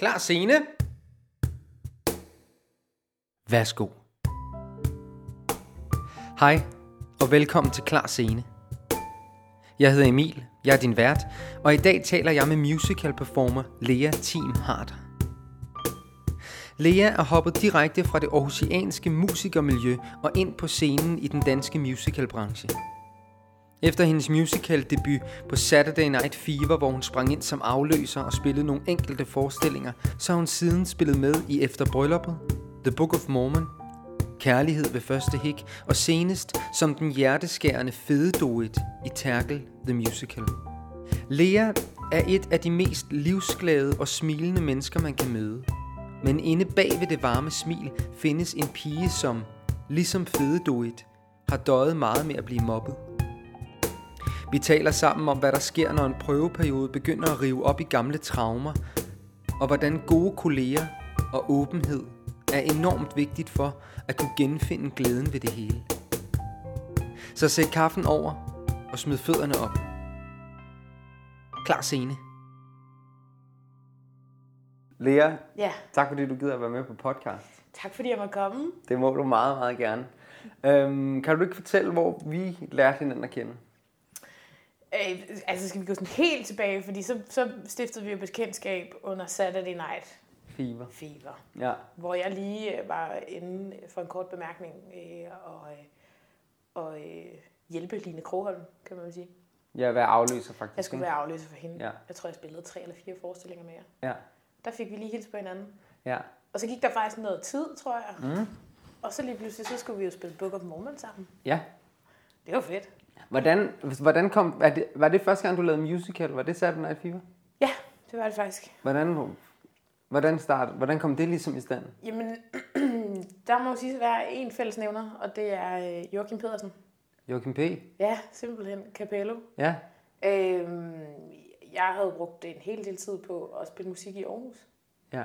Klar scene. Værsgo. Hej, og velkommen til Klar Scene. Jeg hedder Emil, jeg er din vært, og i dag taler jeg med musical performer Lea Team Harder. Lea er hoppet direkte fra det aarhusianske musikermiljø og ind på scenen i den danske musicalbranche. Efter hendes musical debut på Saturday Night Fever, hvor hun sprang ind som afløser og spillede nogle enkelte forestillinger, så har hun siden spillet med i Efter Brylluppet, The Book of Mormon, Kærlighed ved første hik og senest som den hjerteskærende fede duet i Terkel The Musical. Lea er et af de mest livsglade og smilende mennesker, man kan møde. Men inde bag ved det varme smil findes en pige, som, ligesom fede duet, har døjet meget med at blive mobbet. Vi taler sammen om, hvad der sker, når en prøveperiode begynder at rive op i gamle traumer, og hvordan gode kolleger og åbenhed er enormt vigtigt for at kunne genfinde glæden ved det hele. Så sæt kaffen over og smid fødderne op. Klar scene. Lea, Ja, tak fordi du gider at være med på podcast. tak fordi jeg må komme. Det må du meget, meget gerne. Øhm, kan du ikke fortælle, hvor vi lærte hinanden at kende? Øh, altså skal vi gå sådan helt tilbage, fordi så, så stiftede vi jo bekendtskab under Saturday Night Fever. Fever, Ja, hvor jeg lige øh, var inde for en kort bemærkning øh, og, øh, og øh, hjælpe Line Kroholm, kan man sige. jeg vil afløser faktisk. Jeg skulle være afløser for hende. Ja. Jeg tror, jeg spillede tre eller fire forestillinger med jer. Ja, Der fik vi lige hils på hinanden. ja. Og så gik der faktisk noget tid, tror jeg. Mm. Og så lige pludselig, så skulle vi jo spille Book of Mormon sammen. Ja. Det var fedt. Hvordan, hvordan kom, var det, var det første gang, du lavede musical? Var det Saturday Night Fever? Ja, det var det faktisk. Hvordan, hvordan, start, hvordan kom det ligesom i stand? Jamen, der må sige være en fællesnævner, og det er øh, Joachim Pedersen. Joachim P? Ja, simpelthen Capello. Ja. Øhm, jeg havde brugt en hel del tid på at spille musik i Aarhus. Ja.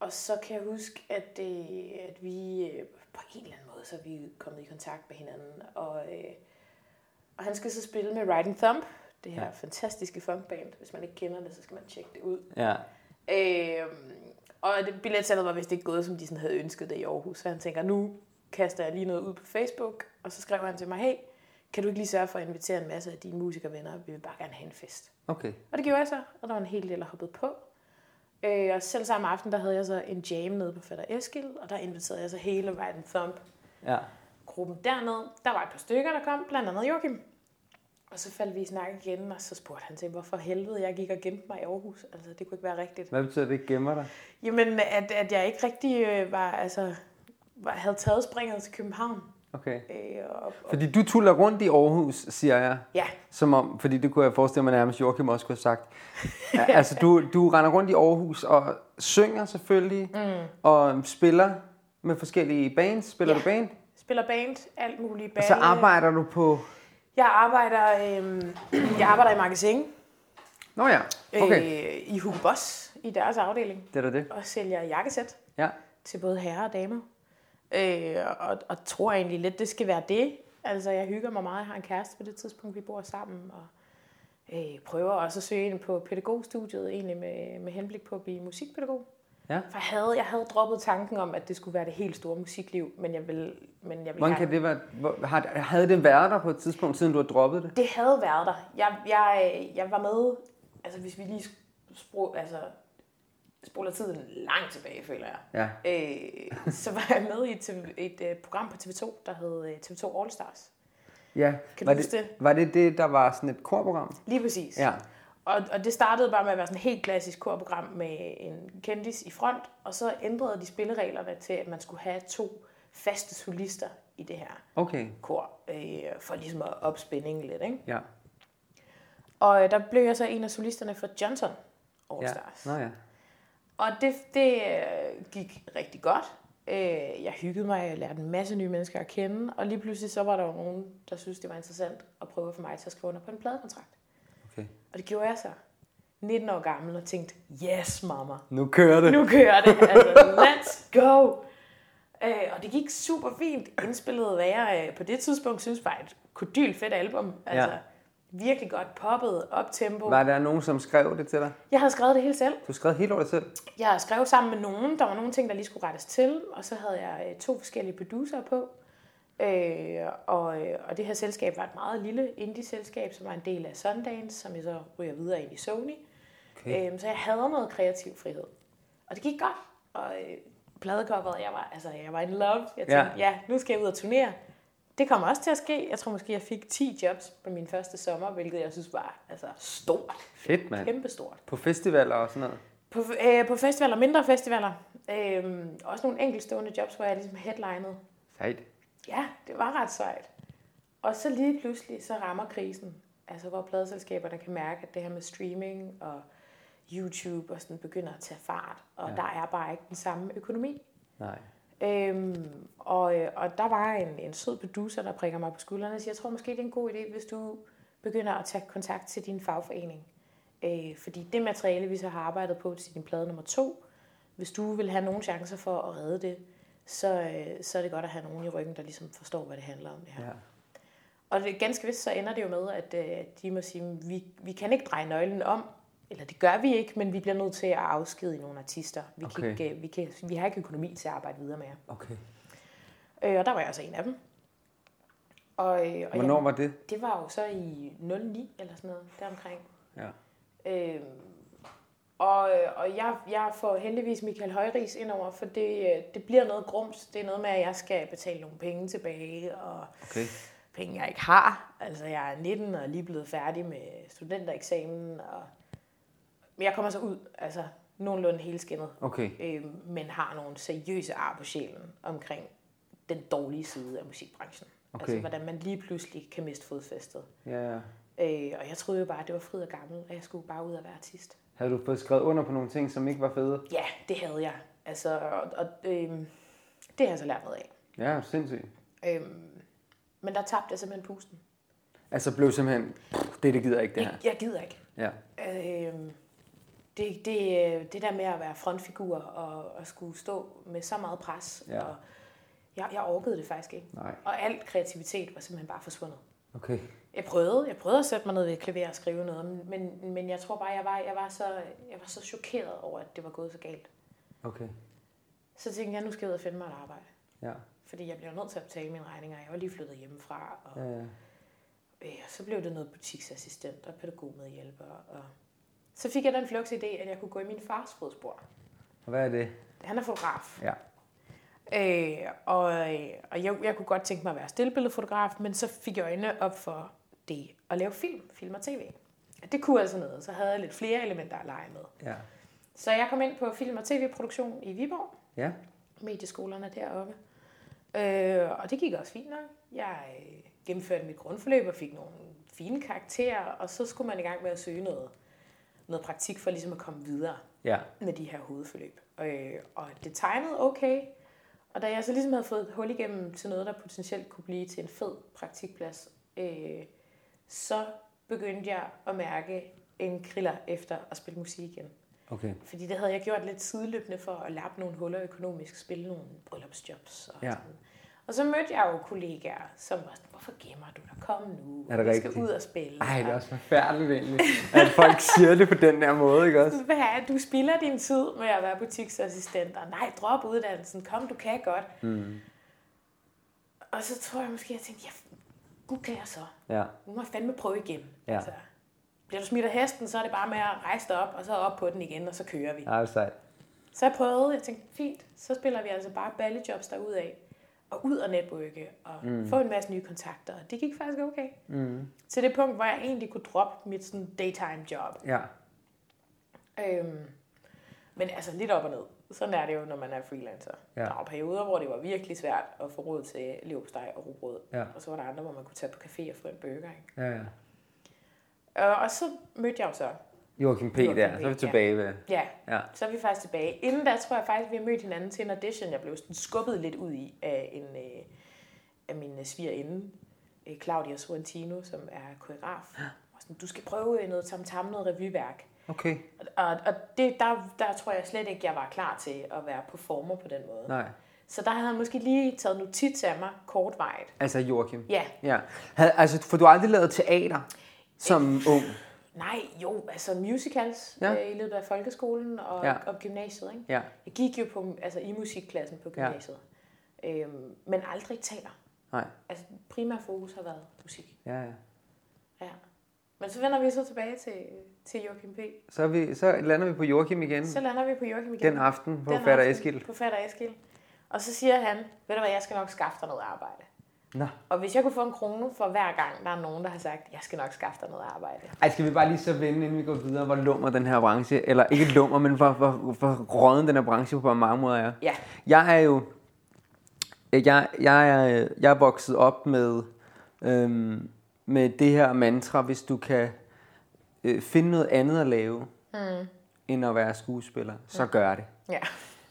Og så kan jeg huske, at, det, at vi øh, på en eller anden måde, så er vi kommet i kontakt med hinanden. Og, øh, og han skal så spille med Riding Thumb, det her Ja. fantastiske funkband. Hvis man ikke kender det, så skal man tjekke det ud. Ja. Øhm, og det, billetsalget var vist ikke gået, som de sådan havde ønsket det i Aarhus. Så han tænker, nu kaster jeg lige noget ud på Facebook. Og så skrev han til mig, hey, kan du ikke lige sørge for at invitere en masse af dine musikervenner? Vi vil bare gerne have en fest. Okay. Og det gjorde jeg så, og der var en hel del, der hoppede på. Øh, og selv samme aften, der havde jeg så en jam nede på Fatter Eskil, og der inviterede jeg så hele Right Thumb Ja. Gruppen derned. Der var et par stykker, der kom, blandt andet Joachim. Og så faldt vi i snak igen, og så spurgte han til, hvorfor helvede jeg gik og gemte mig i Aarhus. Altså, det kunne ikke være rigtigt. Hvad betyder det, ikke gemmer dig? Jamen, at, at jeg ikke rigtig øh, var, altså, var, havde taget springet til København. Okay. Øh, og, og, Fordi du tuller rundt i Aarhus, siger jeg. ja, Som om, fordi det kunne jeg forestille mig nærmest, Joachim også kunne have sagt. Altså, du, du render rundt i Aarhus og synger selvfølgelig, mm. og spiller med forskellige bands. Spiller Ja. du band? Spiller band, alt muligt. Og Balle. så arbejder du på... Jeg arbejder, øh, jeg arbejder i magasin Nå ja, okay. øh, i Hugo Boss, i deres afdeling, Det er da det. og sælger jakkesæt Ja. til både herrer og damer. Øh, og, og tror egentlig lidt, det skal være det. Altså, jeg hygger mig meget. Jeg har en kæreste på det tidspunkt, vi bor sammen, og øh, prøver også at søge ind på pædagogstudiet, egentlig med, med henblik på at blive musikpædagog. Ja. For jeg havde, jeg havde droppet tanken om, at det skulle være det helt store musikliv, men jeg vil, men jeg vil Hvordan kan det være? hvor- Har, havde det været der på et tidspunkt, siden du har droppet det? Det havde været der. Jeg, jeg, jeg var med, altså hvis vi lige spro, altså, spoler tiden langt tilbage, føler jeg. Ja. Øh, så var jeg med i et, et, et program på TV2, der hed øh, TV2 All Stars. Ja. Kan var, du huske det, det? var det det, der var sådan et korprogram? Lige præcis. Ja. Og, og det startede bare med at være sådan et helt klassisk korprogram med en kendis i front, og så ændrede de spillereglerne til, at man skulle have to faste solister i det her Okay. kor, øh, for ligesom at op spændingen lidt. Ikke? Ja. Og øh, der blev jeg så en af solisterne for Johnson All ja. Stars. Nå ja. Og det, det øh, gik rigtig godt. Øh, jeg hyggede mig, jeg lærte en masse nye mennesker at kende, og lige pludselig så var der jo nogen, der syntes, det var interessant at prøve for mig til at skrive under på en pladekontrakt. Okay. Og det gjorde jeg så. 19 år gammel og tænkte, yes mamma, Nu kører det. nu kører det. Altså, let's go. Øh, og det gik super fint. Indspillet, hvad jeg øh, på det tidspunkt synes var et kodyl fedt album. Altså, Ja. virkelig godt poppet op-tempo. Var der nogen, som skrev det til dig? Jeg havde skrevet det hele selv. Du skrev helt over dig selv? Jeg skrev sammen med nogen. Der var nogle ting, der lige skulle rettes til. Og så havde jeg øh, to forskellige producer på. Øh, og, øh, og det her selskab var et meget lille indie-selskab, som var en del af Sundance, som jeg så ryger videre ind i Sony. Okay. Øh, så jeg havde noget kreativ frihed. Og det gik godt. Og øh, pladecoveret, jeg var, altså, jeg var in love. Jeg tænkte, Ja. ja. ja, nu skal jeg ud og turnere. Det kommer også til at ske. Jeg tror måske, jeg fik 10 jobs på min første sommer, hvilket jeg synes var altså, stort. Fedt, mand. Kæmpestort. På festivaler og sådan noget? På, øh, på festivaler, mindre festivaler. Øh, også nogle enkeltstående jobs, hvor jeg ligesom headlinede. Sejt. Ja, det var ret sejt. Og så lige pludselig, så rammer krisen. Altså, hvor pladeselskaberne kan mærke, at det her med streaming og YouTube og sådan begynder at tage fart. Og Ja. der er bare ikke den samme økonomi. Nej. Øhm, og, øh, og der var en, en sød producer, der prikker mig på skuldrene og siger, jeg tror måske, det er en god idé, hvis du begynder at tage kontakt til din fagforening. Øh, fordi det materiale, vi så har arbejdet på til din plade nummer to, hvis du vil have nogle chancer for at redde det, så, øh, så er det godt at have nogen i ryggen, der ligesom forstår, hvad det handler om det her. Ja. Og det, ganske vist så ender det jo med, at øh, de må sige, vi, vi kan ikke dreje nøglen om, eller det gør vi ikke, men vi bliver nødt til at afskedige nogle artister. Vi, kan Okay. ikke, øh, vi, kan, vi har ikke økonomi til at arbejde videre med jer. Okay. Øh, og der var jeg altså en af dem. Og, øh, og Hvornår jeg, var det? det var jo så i 09 eller sådan noget, deromkring. Ja. Øh, og øh, og jeg, jeg får heldigvis Michael Højris ind over, for det, øh, det bliver noget grums. Det er noget med, at jeg skal betale nogle penge tilbage, og Okay. penge, jeg ikke har. Altså, jeg er 19 og er lige blevet færdig med studentereksamen. Og... Men jeg kommer så ud, altså nogenlunde helskindet, Okay. øh, men har nogle seriøse ar på sjælen omkring den dårlige side af musikbranchen. Okay. Altså, hvordan man lige pludselig kan miste fodfæstet. Ja, ja. Øh, og jeg troede jo bare, at det var fryd og gammel, og jeg skulle bare ud og være artist. Havde du fået skrevet under på nogle ting, som ikke var fede? Ja, det havde jeg. Altså, og, og øh, det har jeg så lært noget af. Ja, sindssygt. Øh, men der tabte jeg simpelthen pusten. Altså blev simpelthen, "Pff, det, det gider ikke det her. Jeg, jeg gider ikke. Ja. Øh, det, det, det der med at være frontfigur og, og skulle stå med så meget pres, Ja. og jeg, jeg orkede det faktisk ikke. Nej. Og alt kreativitet var simpelthen bare forsvundet. Okay. Jeg prøvede, jeg prøvede at sætte mig ned ved klaver og skrive noget, men, men jeg tror bare, jeg var, jeg, var så, jeg var så chokeret over, at det var gået så galt. Okay. Så tænkte jeg, nu skal jeg ud og finde mig et arbejde. Ja. Fordi jeg bliver nødt til at betale mine regninger. Jeg var lige flyttet hjemmefra, og, Ja, ja. øh, og så blev det noget butiksassistent og pædagogmedhjælper. Og så fik jeg den flux idé, at jeg kunne gå i min fars fodspor. Og hvad er det? Han er fotograf. Ja. Øh, og øh, og jeg, jeg kunne godt tænke mig at være stillbilledfotograf, men så fik jeg øjnene op for det at lave film, film og tv. Det kunne altså noget. Så havde jeg lidt flere elementer at lege med. Ja. Så jeg kom ind på film- og tv-produktion i Viborg, Ja. medieskolerne deroppe. Øh, og det gik også fint nok. Jeg øh, gennemførte mit grundforløb og fik nogle fine karakterer, og så skulle man i gang med at søge noget, noget praktik for ligesom at komme videre Ja. med de her hovedforløb. Øh, og det tegnede okay. Og da jeg så ligesom havde fået hul igennem til noget, der potentielt kunne blive til en fed praktikplads, øh, så begyndte jeg at mærke en kriller efter at spille musik igen. Okay. Fordi det havde jeg gjort lidt sideløbende for at lappe nogle huller økonomisk, spille nogle bryllupsjobs. Og, Ja. sådan. Og så mødte jeg jo kollegaer, som var sådan, hvorfor gemmer du dig? Kom nu, Er det vi rigtigt? skal ud og spille. Ej, det er Og- også forfærdeligt egentlig, at folk siger det på den der måde, ikke også? Hvad er, du spilder din tid med at være butiksassistent, og nej, drop uddannelsen, kom, du kan godt. Mm. Og så tror jeg måske, jeg tænkte, ja, gud kan jeg så. Ja. Nu må jeg fandme prøve igen. Ja. Altså, bliver du smidt af hesten, så er det bare med at rejse dig op, og så op på den igen, og så kører vi. Ej, det er sejt. Så jeg prøvede, jeg tænkte, fint, så spiller vi altså bare ballejobs derudad, og ud og networke, og mm. få en masse nye kontakter. Og det gik faktisk okay. Mm. Til det punkt, hvor jeg egentlig kunne droppe mit sådan daytime job. Ja. Øhm, men altså lidt op og ned. Sådan er det jo, når man er freelancer. Ja. Der var perioder, hvor det var virkelig svært at få råd til leverpostej og rugbrød. Ja. Og så var der andre, hvor man kunne tage på café og få en burger. Ikke? Ja, ja. Øh, og så mødte jeg jo så. Joachim P. Joachim der, P, så er vi tilbage ved. Ja, Ja. så er vi faktisk tilbage. Inden da tror jeg faktisk, vi har mødt hinanden til en audition, jeg blev sådan skubbet lidt ud i af, en, øh, af min øh, svigerinde, øh, Claudia Sorrentino, som er koreograf. Og sådan, du skal prøve noget tam-tam, noget revyværk. Okay. Og, og det, der, der tror jeg slet ikke, jeg var klar til at være performer på den måde. Nej. Så der havde han måske lige taget notits af mig kortvarigt. Altså Joachim. Ja, Ja. Altså, for du har aldrig lavet teater? som ung? Nej, jo, altså musicals Ja. øh, i løbet af folkeskolen og, Ja. og gymnasiet. Ikke? Ja. Jeg gik jo på, altså, i musikklassen på gymnasiet. Ja. Øhm, men aldrig teater. Nej. Altså, primær fokus har været musik. Ja, ja. Ja. Men så vender vi så tilbage til, til Joachim P. Så, vi, så lander vi på Joachim igen. Så lander vi på Joachim igen. Den aften på Den Fatter Eskild. På Fatter Eskild. Og så siger han, ved du hvad, jeg skal nok skaffe dig noget arbejde. Nå. Og hvis jeg kunne få en krone for hver gang, der er nogen, der har sagt, jeg skal nok skaffe dig noget arbejde. Ej, skal vi bare lige så vende, inden vi går videre, hvor lummer den her branche, eller ikke lummer, men hvor, hvor, hvor råden den her branche på mange måder er. Ja. Jeg er jo, jeg, jeg, er, jeg er vokset op med, øhm, med det her mantra, hvis du kan øh, finde noget andet at lave, mm. end at være skuespiller, så gør det. Ja.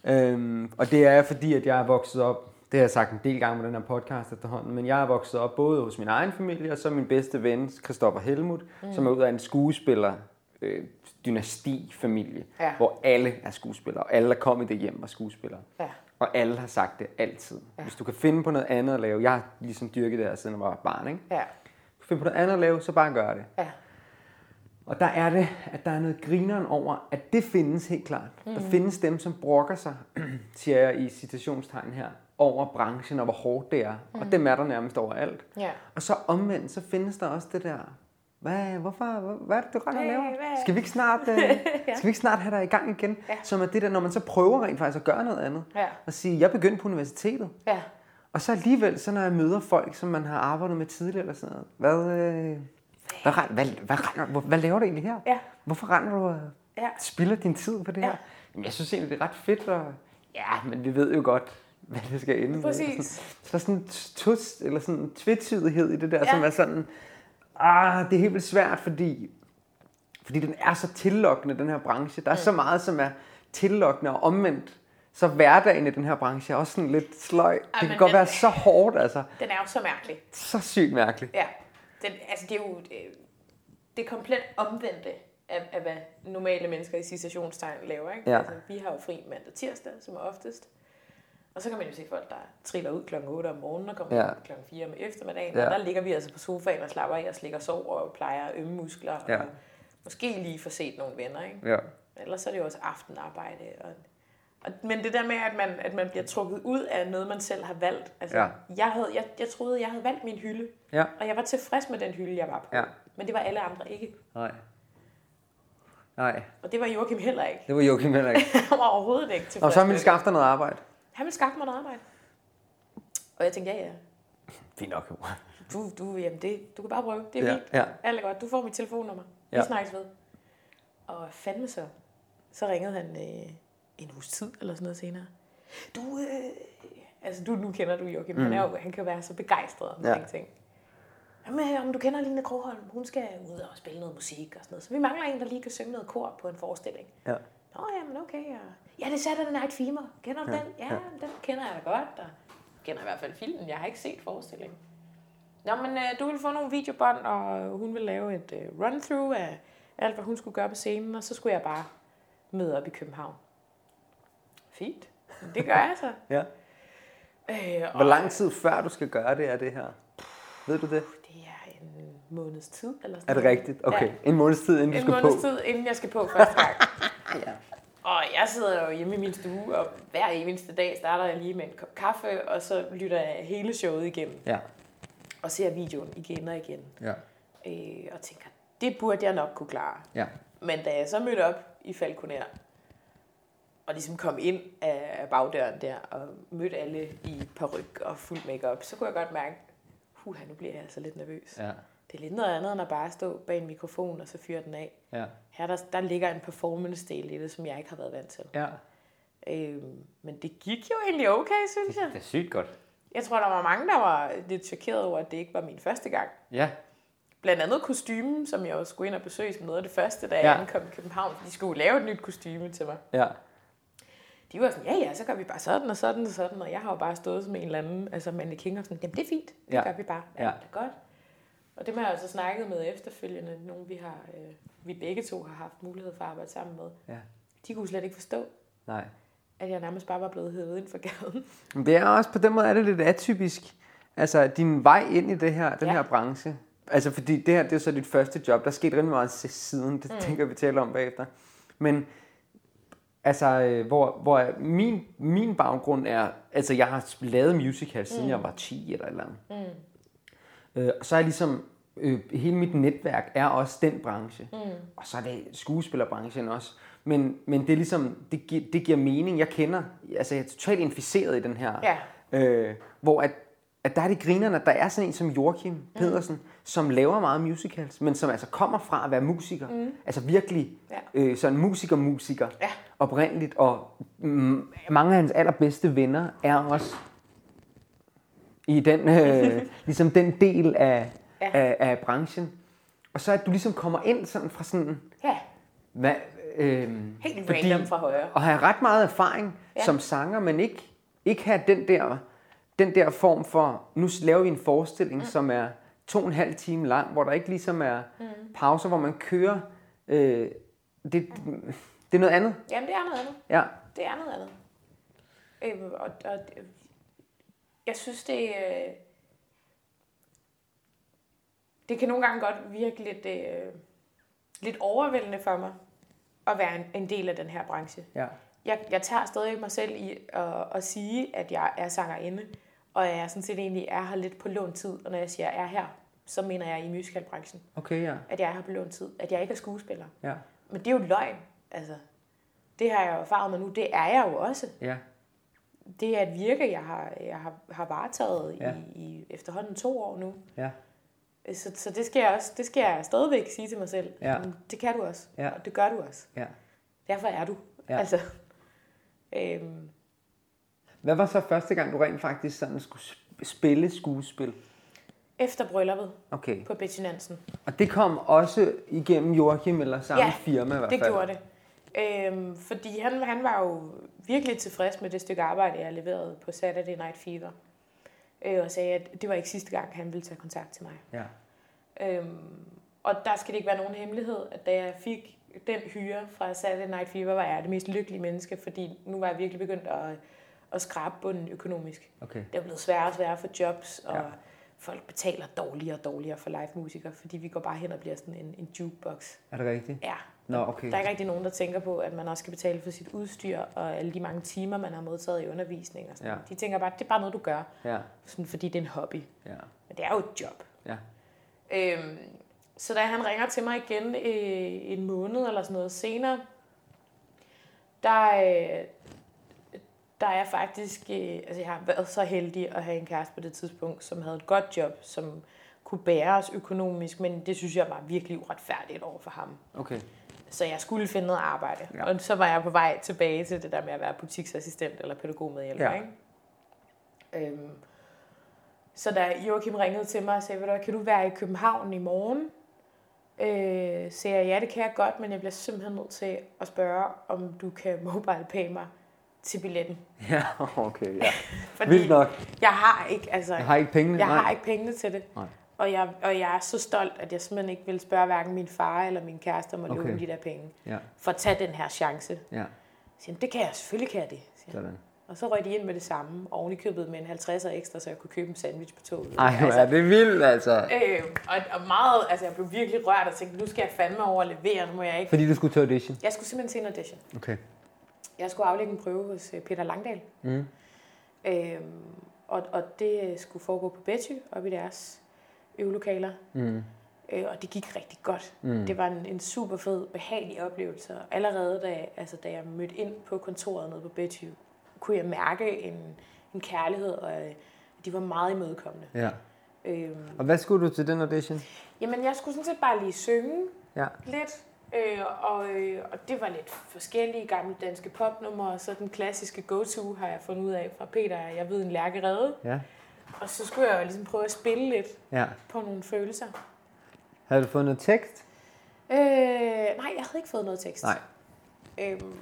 Øhm, og det er fordi, at jeg er vokset op, det har jeg sagt en del gange med den her podcast efterhånden, men jeg er vokset op både hos min egen familie, og så min bedste ven, Christoffer Helmut, mm. som er ud af en skuespiller, øh, dynasti-familie, Ja. hvor alle er skuespillere, og alle, der kom i det hjem, var skuespillere. Ja. Og alle har sagt det altid. Ja. Hvis du kan finde på noget andet at lave, jeg har ligesom dyrket det her, siden jeg var barn, ikke? Ja. Du finde på noget andet at lave, så bare gør det. Ja. Og der er det, at der er noget grineren over, at det findes helt klart. Mm. Der findes dem, som brokker sig, siger jeg i citationstegn her, over branchen og hvor hårdt det er. Mm. Og dem er der nærmest overalt. Ja. Og så omvendt, så findes der også det der, hvad, hvorfor, hvad, hvad er det, du render og Hvad- laver? hvad- Skal vi ikke snart, øh, skal vi ikke snart have dig i gang igen? Ja. Som er det der, når man så prøver rent faktisk at gøre noget andet. Ja. Og sige, jeg begyndte på universitetet. Ja. Og så alligevel, så når jeg møder folk, som man har arbejdet med tidligere eller sådan noget, hvad, øh, hvad, hvad, hvad, hvad, hvad, hvad laver du egentlig her? Ja. Hvorfor render du og Ja. spilder din tid på det Ja. her? Jamen, jeg synes egentlig, det er ret fedt, og ja, men vi ved jo godt, hvad det skal ende med. Præcis. Så sådan en tus, eller sådan en tvetydighed i det der, Ja. som er sådan, ah, det er helt vildt svært, fordi, fordi den er så tillokkende, den her branche. Der er mm. så meget, som er tillokkende og omvendt. Så hverdagen i den her branche er også sådan lidt sløj. Det kan godt den- være så hårdt, altså. Den er jo så mærkelig. Så sygt mærkeligt. Ja. Den, altså, det er jo øh, det komplet omvendte af, af, hvad normale mennesker i citationstegn laver. Ikke? Ja. Altså, vi har jo fri mandag og tirsdag, som er oftest. Og så kan man jo se folk, der triller ud klokken 8 om morgenen og kommer Ja. klokken 4 om eftermiddagen. Ja. Og der ligger vi altså på sofaen og slapper af og slikker sov og plejer ømme muskler. Ja. Og måske lige får set nogle venner. Ikke? Ja. Ellers er det jo også aftenarbejde. Og, og, men det der med, at man, at man bliver trukket ud af noget, man selv har valgt. Altså, Ja. jeg, havde, jeg, jeg troede, jeg havde valgt min hylde. Ja. Og jeg var tilfreds med den hylde, jeg var på. Ja. Men det var alle andre ikke. Nej. Nej, Og det var Joachim heller ikke. det var Joachim heller ikke. Han var overhovedet ikke tilfreds Og så har man dig noget arbejde. Han ville skaffe mig noget arbejde. Og jeg tænkte, ja, ja. Fint nok, jo. Du, du, jamen det, du kan bare prøve. Det er Ja, fint. ja. Alt er godt. Du får mit telefonnummer. Vi Ja. snakkes ved. Og fandme så. Så ringede han øh, en uges tid eller sådan noget senere. Du, øh, altså du, nu kender du Joachim. Mm. Han, er jo, han kan være så begejstret omkring Ja. ting. Jamen, om du kender Line Kroholm, hun skal ud og spille noget musik og sådan noget. Så vi mangler en, der lige kan synge noget kor på en forestilling. Ja. Nå, jamen okay. Og... Ja, det er Saturday Night Fever. Kender du ja, den? Ja, ja, den kender jeg da godt. Og kender i hvert fald filmen. Jeg har ikke set forestillingen. Nå, men øh, du vil få nogle videobånd, og hun vil lave et øh, run-through af alt, hvad hun skulle gøre på scenen, og så skulle jeg bare møde op i København. Fint. Det gør jeg så. ja. Øh, og Hvor lang tid før du skal gøre det er det her? Ved du det? Det er en måneds tid, eller sådan Er det rigtigt? Okay. Ja. En måneds tid, inden du En skal måneds på. tid, inden jeg skal på første gang. Ja. Og jeg sidder jo hjemme i min stue, og hver eneste dag starter jeg lige med en kop kaffe, og så lytter jeg hele showet igennem, Ja. og ser videoen igen og igen. Ja. Øh, og tænker, det burde jeg nok kunne klare. Ja. Men da jeg så mødte op i Falconer, og ligesom kom ind af bagdøren der, og mødte alle i peruk og fuld makeup, så kunne jeg godt mærke, huha, nu bliver jeg altså lidt nervøs. Ja. Det er lidt noget andet, end at bare stå bag en mikrofon og så fyre den af. Ja. Her der, der ligger en performance-del i det, som jeg ikke har været vant til. Ja. Øhm, men det gik jo egentlig okay, synes jeg. Det er sygt godt. Jeg tror, der var mange, der var lidt chokeret over, at det ikke var min første gang. Ja. Blandt andet kostymen, som jeg også skulle ind og besøge som noget af det første, da jeg Ja. ankom i København. De skulle lave et nyt kostyme til mig. Ja. De var sådan, ja ja, så gør vi bare sådan og sådan og sådan. Og jeg har jo bare stået som en eller anden, altså mannequin og sådan, jamen det er fint, det Ja. gør vi bare. Ja, Ja. det er godt. Og dem har jeg så snakket med efterfølgende, nogle vi har, øh, vi begge to har haft mulighed for at arbejde sammen med. Ja. De kunne slet ikke forstå, Nej. at jeg nærmest bare var blevet hævet ind for gaden. Men det er også, på den måde er det lidt atypisk. Altså, din vej ind i det her, den Ja. her branche, altså fordi det her, det er så dit første job. Der skete rimelig meget siden, det mm. tænker vi taler om bagefter. Men altså, øh, hvor, hvor min, min baggrund er, altså jeg har lavet musical, siden mm. jeg var 10 eller eller andet. Mm. Øh, så er jeg ligesom, øh, hele mit netværk er også den branche. Mm. Og så er det skuespillerbranchen også. Men, men det er ligesom, det, gi- det giver mening. Jeg kender, altså jeg er totalt inficeret i den her. Ja. Øh, hvor at, at der er det grinerne, der er sådan en som Joachim Pedersen, mm. som laver meget musicals, men som altså kommer fra at være musiker. Mm. Altså virkelig Ja. øh, sådan musiker-musiker Ja. oprindeligt. Og mm, mange af hans allerbedste venner er også i den, øh, ligesom den del af, Ja. af, af branchen. Og så at du ligesom kommer ind sådan fra sådan, Ja, hvad, øh, helt random fra højre. og have ret meget erfaring Ja. som sanger, men ikke, ikke have den der, den der form for, nu laver vi en forestilling, mm. som er to og en halv time lang, hvor der ikke ligesom er mm. pauser, hvor man kører. Øh, det, det er noget andet. Jamen, det er noget andet. Ja. Det er noget andet. Øhm, og, og jeg synes, det, øh, det kan nogle gange godt virke lidt, øh, lidt overvældende for mig at være en, en del af den her branche. ja. Jeg, jeg tager stadig mig selv i at, at sige, at jeg er sangerinde, og jeg sådan set egentlig er her lidt på lån tid. Og når jeg siger, at jeg er her, så mener jeg i musicalbranchen, Okay, ja. at jeg er her på lån tid, at jeg ikke er skuespiller. Ja. Men det er jo løgn. Altså, det har jeg jo erfaret med nu. Det er jeg jo også. Ja. Det er et virke, jeg har, jeg har, har varetaget Ja. i, i efterhånden to år nu. Ja. Så, så det, skal jeg også, det skal jeg stadigvæk sige til mig selv. Ja. Det kan du også. Ja. Og det gør du også. ja. Derfor er du. Ja. Altså, øhm, Hvad var så første gang, du rent faktisk sådan skulle sp- spille skuespil? efter brylluppet Okay. på Betty Nansen. Og det kom også igennem Joachim eller samme Ja, firma i hvert Det fald? gjorde det. Øhm, fordi han, han var jo virkelig tilfreds med det stykke arbejde, jeg leverede på Saturday Night Fever. Øh, og sagde, at det var ikke sidste gang, han ville tage kontakt til mig. Ja. Øhm, og der skal det ikke være nogen hemmelighed, at da jeg fik den hyre fra Saturday Night Fever, var jeg det mest lykkelige menneske, fordi nu var jeg virkelig begyndt at, at skrabe bunden økonomisk. Okay. Det er blevet sværere og sværere for jobs, og Ja. folk betaler dårligere og dårligere for live-musikere, fordi vi går bare hen og bliver sådan en, en jukebox. Er det rigtigt? Ja. Nå, okay. Der er ikke rigtig nogen, der tænker på, at man også skal betale for sit udstyr, og alle de mange timer, man har modtaget i undervisning. Og sådan. Ja. De tænker bare, at det er bare noget, du gør, Ja. sådan, fordi det er en hobby. Ja. Men det er jo et job. Ja. Øhm, så da han ringer til mig igen øh, en måned eller sådan noget senere, der, øh, der er jeg faktisk, øh, altså jeg har været så heldig at have en kæreste på det tidspunkt, som havde et godt job, som kunne bære os økonomisk, men det synes jeg var virkelig uretfærdigt over for ham. Okay. Så jeg skulle finde noget arbejde. Ja. Og så var jeg på vej tilbage til det der med at være butiksassistent eller pædagogmedhjælper. Ja. Ikke? Øhm, så da Joachim ringede til mig og sagde, "Ved du kan du være i København i morgen? Øh, så jeg, ja, det kan jeg godt, men jeg bliver simpelthen nødt til at spørge, om du kan mobile pay mig til billetten. Ja, okay, ja. Fordi Vildt nok. jeg har ikke, altså, Jeg har ikke pengene. jeg Nej. har ikke pengene til det. Nej. Og jeg, og jeg er så stolt, at jeg simpelthen ikke vil spørge hverken min far eller min kæreste om at Okay. låne de der penge. Ja, For at tage den her chance. ja. Så det kan jeg, selvfølgelig kan jeg det. Siger. Sådan. Og så røg de ind med det samme, oven i købet med en 50'er ekstra, så jeg kunne købe en sandwich på toget. Ej, hvor er det vildt, altså. Øh, og, og meget, altså jeg blev virkelig rørt og tænkte, nu skal jeg fandme over at levere, nu må jeg ikke. Fordi du skulle til audition. Jeg skulle simpelthen til en audition. Okay. Jeg skulle aflægge en prøve hos øh, Peter Langdal. Mm. Øhm, og, og det øh, skulle foregå på Betty, oppe i deres øvelokaler. Mm. Øh, og det gik rigtig godt. Mm. Det var en, en super fed, behagelig oplevelse. Og allerede da, jeg- altså, da jeg mødte ind på kontoret nede på Betty, kunne jeg mærke en, en kærlighed, og øh, de var meget imødekommende. Ja. Øhm, Og hvad skulle du til den audition? jamen, jeg skulle sådan set bare lige synge Ja. lidt. Øh, og, øh, og det var lidt forskellige gamle danske popnumre, og så den klassiske go-to har jeg fundet ud af fra Peter, jeg ved en lærkerede. Ja. Og så skulle jeg jo ligesom prøve at spille lidt Ja. på nogle følelser. Havde du fået noget tekst? Øh, nej, jeg havde ikke fået noget tekst. Nej. Øhm,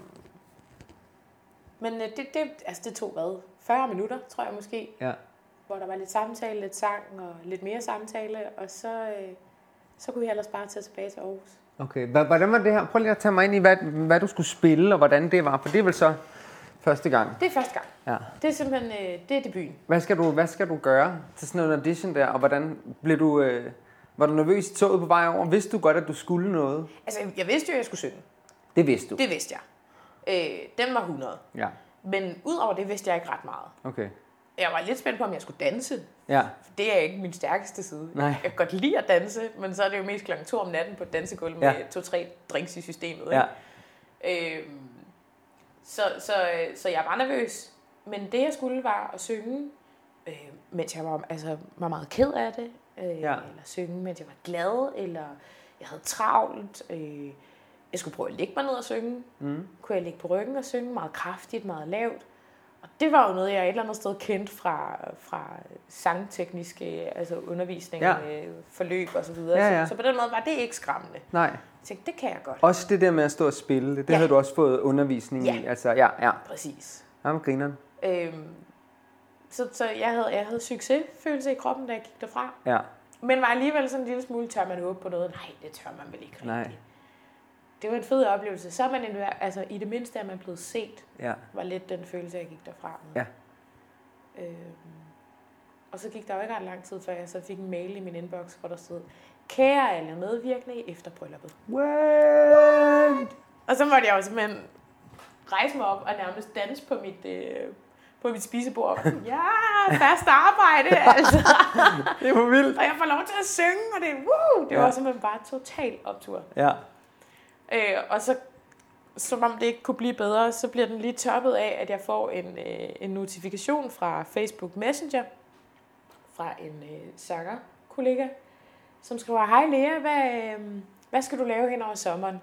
men øh, det, det, altså det tog hvad? 40 minutter, tror jeg måske, Ja. hvor der var lidt samtale, lidt sang og lidt mere samtale, og så, øh, så kunne vi ellers bare tage tilbage til Aarhus. Okay. Hvordan var det her? Prøv lige at tage mig ind i, hvad, hvad du skulle spille, og hvordan det var. For det er vel så første gang. Det er første gang. Ja. Det er simpelthen øh, det er debuten. Hvad skal du, hvad skal du gøre til sådan en audition der, og hvordan blev du... Øh, Var du nervøs i toget på vej over? Vidste du godt, at du skulle noget? Altså, jeg vidste jo, at jeg skulle synge. Det vidste du. Det vidste jeg. Øh, den var 100. Ja, Men udover det vidste jeg ikke ret meget. okay. Jeg var lidt spændt på, om jeg skulle danse. Ja, For det er ikke min stærkeste side. Nej. Jeg kan godt lide at danse, men så er det jo mest klokken to om natten på et dansegulv Ja. med to-tre drinks i systemet. ja, Ikke? Øhm, så, så, så jeg var nervøs. Men det, jeg skulle, var at synge, øh, mens jeg var, altså, var meget ked af det. Øh, Ja. Eller synge, mens jeg var glad, eller jeg havde travlt. Øh, jeg skulle prøve at lægge mig ned og synge. Mm. Kunne jeg ligge på ryggen og synge meget kraftigt, meget lavt. Det var jo noget, jeg et eller andet sted kendte fra, fra sangtekniske altså undervisning, Ja. ja. forløb og så videre. Ja, ja. Så, så på den måde var det ikke skræmmende. nej. Jeg tænkte, det kan jeg godt. Også det der med at stå og spille, det, det Ja. havde du også fået undervisning Ja. i. Altså, ja, ja. Præcis. Ham grineren. Øhm, så så jeg, havde, jeg havde succesfølelse i kroppen, da jeg gik derfra. Ja, Men var alligevel sådan en lille smule, tør man håbe på noget? Nej, det tør man vel ikke Nej. Det var en fed oplevelse. Så er man en, altså, i det mindste er man blevet set, ja, var lidt den følelse, jeg gik derfra med. Ja. Øhm, og så gik der jo ikke ret lang tid, før jeg så fik en mail i min inbox, hvor der stod, kære alle medvirkende i efterbrylluppet. What? Og så måtte jeg jo simpelthen rejse mig op og nærmest danse på mit, øh, på mit spisebord. Ja, fast arbejde, altså. Det var vildt. Og jeg får lov til at synge, og det, woo, det Ja. var simpelthen bare total optur. Ja, Øh, og så, som om det ikke kunne blive bedre, så bliver den lige toppet af, at jeg får en, øh, en notifikation fra Facebook Messenger, fra en øh, sanger-kollega, som skriver, hej Lea, hvad, øh, hvad skal du lave hen over sommeren?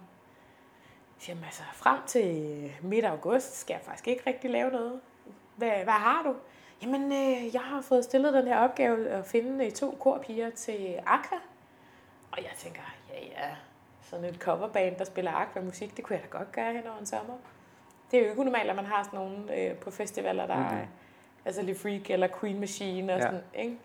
Jamen altså, frem til midt august skal jeg faktisk ikke rigtig lave noget. Hvad, hvad har du? Jamen, øh, jeg har fået stillet den her opgave at finde øh, to korpiger til Aqua. Og jeg tænker, ja ja, sådan et coverband, der spiller Aqua-musik, det kunne jeg da godt gøre hen over en sommer. Det er jo ikke unormalt, at man har sådan nogen øh, på festivaler, der mm-hmm. er altså Le Freak eller Queen Machine og Ja. sådan, ikke?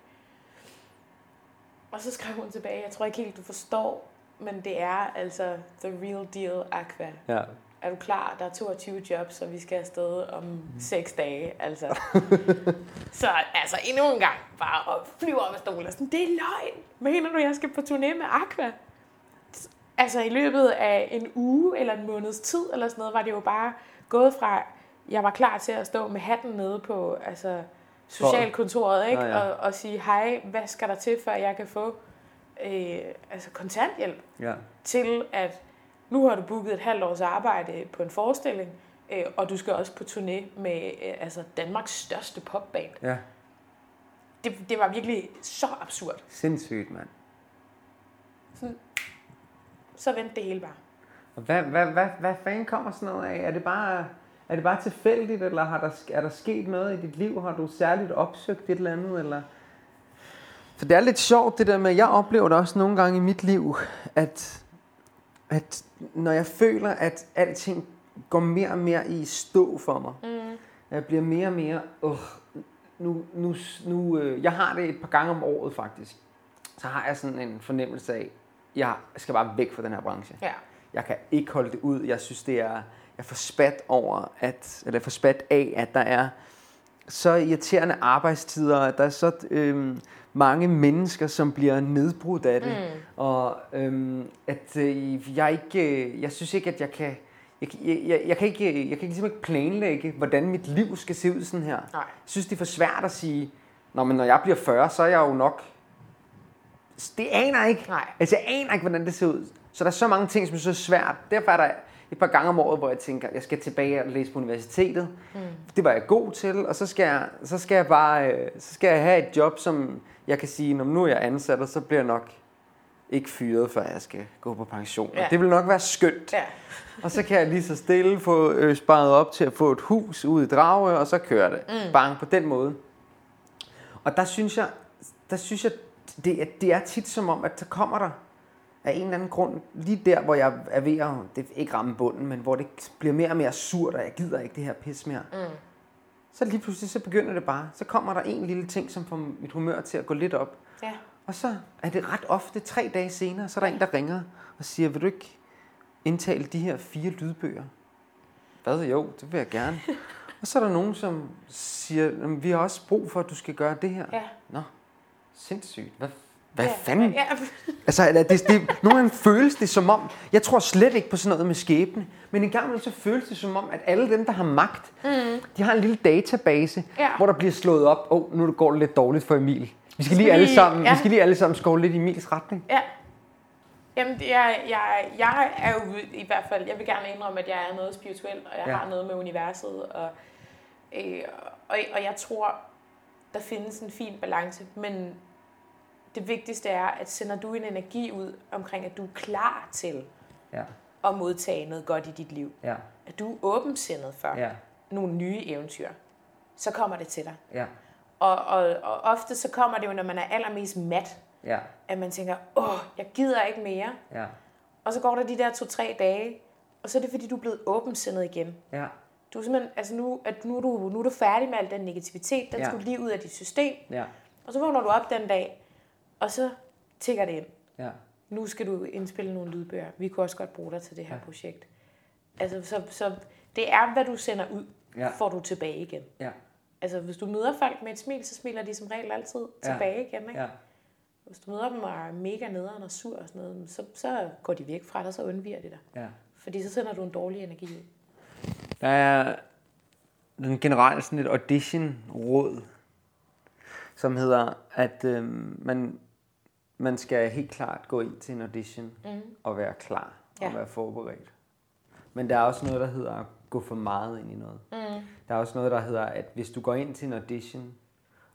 Og så skrev hun tilbage, jeg tror ikke helt, du forstår, men det er altså the real deal Aqua. ja. Er du klar? Der er 22 jobs, og vi skal afsted om 6 dage. Altså. så altså endnu en gang bare at flyve op af stolen og sådan, det er løgn. Mener du, jeg skal på turné med Aqua? Altså i løbet af en uge eller en måneds tid eller sådan noget, var det jo bare gået fra, jeg var klar til at stå med hatten nede på altså, socialkontoret ikke? Ja, ja. Og, og sige, hej, hvad skal der til, før jeg kan få øh, altså kontanthjælp? ja. til, at nu har du booket et halvt års arbejde på en forestilling, øh, og du skal også på turné med øh, altså Danmarks største popband. ja. Det, det var virkelig så absurd. Sindssygt, mand. Så vendte det hele bare. Og hvad, hvad, hvad, hvad fanden kommer sådan noget af? Er det bare, er det bare tilfældigt, eller har der, er der sket noget i dit liv? Har du særligt opsøgt et eller andet? Eller? For det er lidt sjovt det der med, jeg oplever det også nogle gange i mit liv, at, at når jeg føler, at alting går mere og mere i stå for mig, Mm. jeg bliver mere og mere, uh, nu, nu, nu, øh, jeg har det et par gange om året faktisk, så har jeg sådan en fornemmelse af, jeg skal bare væk fra den her branche. Ja. Jeg kan ikke holde det ud. Jeg synes, det er, jeg for spat over, at, eller for spat af, at der er så irriterende arbejdstider, at der er så øhm, mange mennesker, som bliver nedbrudt af det. Mm. Og øhm, at øh, jeg ikke, øh, jeg synes ikke, at jeg kan, jeg, jeg, jeg, jeg kan ikke, jeg kan ligesom ikke planlægge, hvordan mit liv skal se ud sådan her. Nej. Jeg synes, det er for svært at sige, Nå, men når jeg bliver 40, så er jeg jo nok... Det aner jeg ikke. Nej. Altså, jeg aner ikke, hvordan det ser ud. Så der er så mange ting, som er så svært. Derfor er der et par gange om året, hvor jeg tænker, jeg skal tilbage og læse på universitetet. Mm. Det var jeg god til, og så skal jeg, så skal jeg bare øh, så skal jeg have et job, som jeg kan sige, når nu er jeg ansat, og så bliver jeg nok ikke fyret, før jeg skal gå på pension. Ja. Ja. Og det vil nok være skønt. Ja. Og så kan jeg lige så stille få øh, sparet op til at få et hus ude i Drage, og så kører det. Mm. Bang, på den måde. Og der synes jeg, der synes jeg det, er- det er tit som om, at så kommer der af en eller anden grund, lige der, hvor jeg er ved at, det ikke ramme bunden, men hvor det bliver mere og mere surt, og jeg gider ikke det her pis mere. Mm. Så lige pludselig, så begynder det bare. Så kommer der en lille ting, som får mit humør til at gå lidt op. Ja. Og så er det ret ofte, tre dage senere, så er der en, der ringer og siger, vil du ikke indtale de her fire lydbøger? Hvad? Jo, det vil jeg gerne. og så er der nogen, som siger, "Jamen, vi har også brug for, at du skal gøre det her. Ja. Nå, sindssygt. Hvad, hvad Ja, fanden? ja. Altså, det, det, nogle gange føles det som om, jeg tror slet ikke på sådan noget med skæbne, men en gang imellem så føles det som om, at alle dem, der har magt, mm. de har en lille database, Ja. hvor der bliver slået op, åh, oh, nu går det lidt dårligt for Emil. Vi skal lige alle sammen, ja. vi skal lige alle sammen skåle lidt i Emils retning. Ja. Jamen, det er, jeg, jeg er jo i hvert fald, jeg vil gerne indrømme, at jeg er noget spirituel, og jeg ja. har noget med universet, og, øh, og, og jeg tror, der findes en fin balance, men det vigtigste er, at sender du en energi ud omkring, at du er klar til Ja, at modtage noget godt i dit liv, ja, at du er åbensindet for ja, nogle nye eventyr, så kommer det til dig. ja, Og, og, og ofte så kommer det jo, når man er allermest mat, ja, at man tænker, åh, jeg gider ikke mere. ja, Og så går der de der to-tre dage, og så er det fordi, du er blevet åbensindet igen. ja, Du er simpelthen, altså nu, at nu, er du, nu er du færdig med al den negativitet, den Ja. skal lige ud af dit system. ja, Og så vågner du op den dag, og så tigger det ind. ja, Nu skal du indspille nogle lydbøger. Vi kunne også godt bruge dig til det her Ja. projekt. Altså, så, så det er, hvad du sender ud, ja. får du tilbage igen. ja, Altså, hvis du møder folk med et smil, så smiler de som regel altid Ja. tilbage igen. Ikke? ja, Hvis du møder dem og er mega nederen og sur og sådan noget, så, så går de væk fra dig, så undviger de dig. ja. Fordi så sender du en dårlig energi ud. Der er den generelt sådan et audition-råd, som hedder, at øh, man, man skal helt klart gå ind til en audition mm. og være klar og Ja. være forberedt. Men der er også noget, der hedder at gå for meget ind i noget. Mm. Der er også noget, der hedder, at hvis du går ind til en audition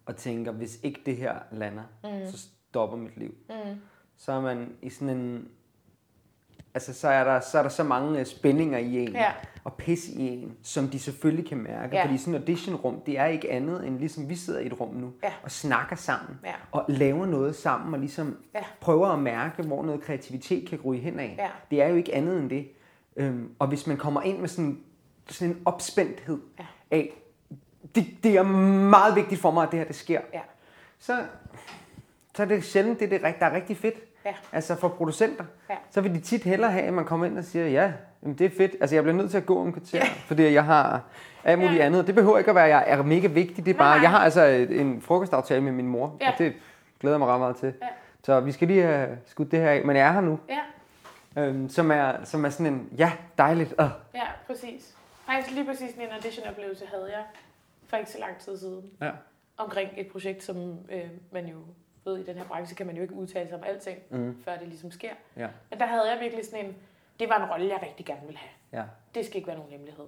og tænker, hvis ikke det her lander, mm. så stopper mit liv. Mm. Så er man i sådan en... Altså, så er der så, er der så mange øh, spændinger i en, Ja. og pis i en, som de selvfølgelig kan mærke. Ja. Fordi sådan et auditionrum, det er ikke andet end ligesom vi sidder i et rum nu, Ja. og snakker sammen, Ja. og laver noget sammen, og ligesom Ja. prøver at mærke, hvor noget kreativitet kan ryge hen af. Ja. Det er jo ikke andet end det. Øhm, og hvis man kommer ind med sådan, sådan en opspændthed Ja. af, det, det er meget vigtigt for mig, at det her det sker, Ja. så, så er det sjældent, det, er det, rigt- der er rigtig fedt. Ja. Altså for producenter, Ja. så vil de tit hellere have, at man kommer ind og siger, ja, jamen det er fedt. Altså jeg bliver nødt til at gå om kvarter, ja. fordi jeg har alt muligt Ja. andet. Det behøver ikke at være, at jeg er mega vigtig. Det er bare, Nej. jeg har altså en frokostaftale med min mor, Ja. og det glæder jeg mig ret meget til. Ja. Så vi skal lige have skudt det her af, men jeg er her nu. Ja, Øhm, som, er, som er sådan en, ja, dejligt. Øh. ja, præcis. Faktisk lige præcis en audition-oplevelse havde jeg for ikke så lang tid siden. Ja. Omkring et projekt, som øh, man jo ved, i den her branche kan man jo ikke udtale sig om alting, Mm. før det ligesom sker. Ja. Men der havde jeg virkelig sådan en, det var en rolle, jeg rigtig gerne ville have. Ja. Det skal ikke være nogen hemmelighed.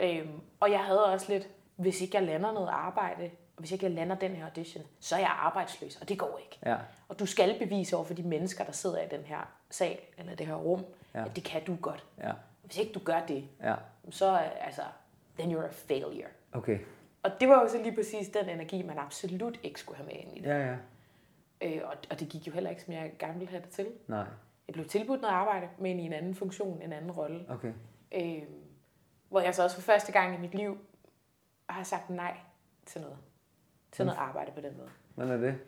Øhm, og jeg havde også lidt, hvis ikke jeg lander noget arbejde, og hvis ikke jeg lander den her audition, så er jeg arbejdsløs, og det går ikke. Ja. Og du skal bevise over for de mennesker, der sidder i den her sal, eller det her rum, Ja. at det kan du godt. Ja. Hvis ikke du gør det, Ja. så altså, then you're a failure. Okay. Og det var jo så lige præcis den energi, man absolut ikke skulle have med ind i det. Ja, ja. Øh, og, og det gik jo heller ikke, som jeg gerne ville have det til. Nej. Jeg blev tilbudt noget arbejde, men i en anden funktion, en anden rolle. Okay. Øh, hvor jeg så også for første gang i mit liv har sagt nej til noget. Til noget arbejde på den måde. Hvordan er det?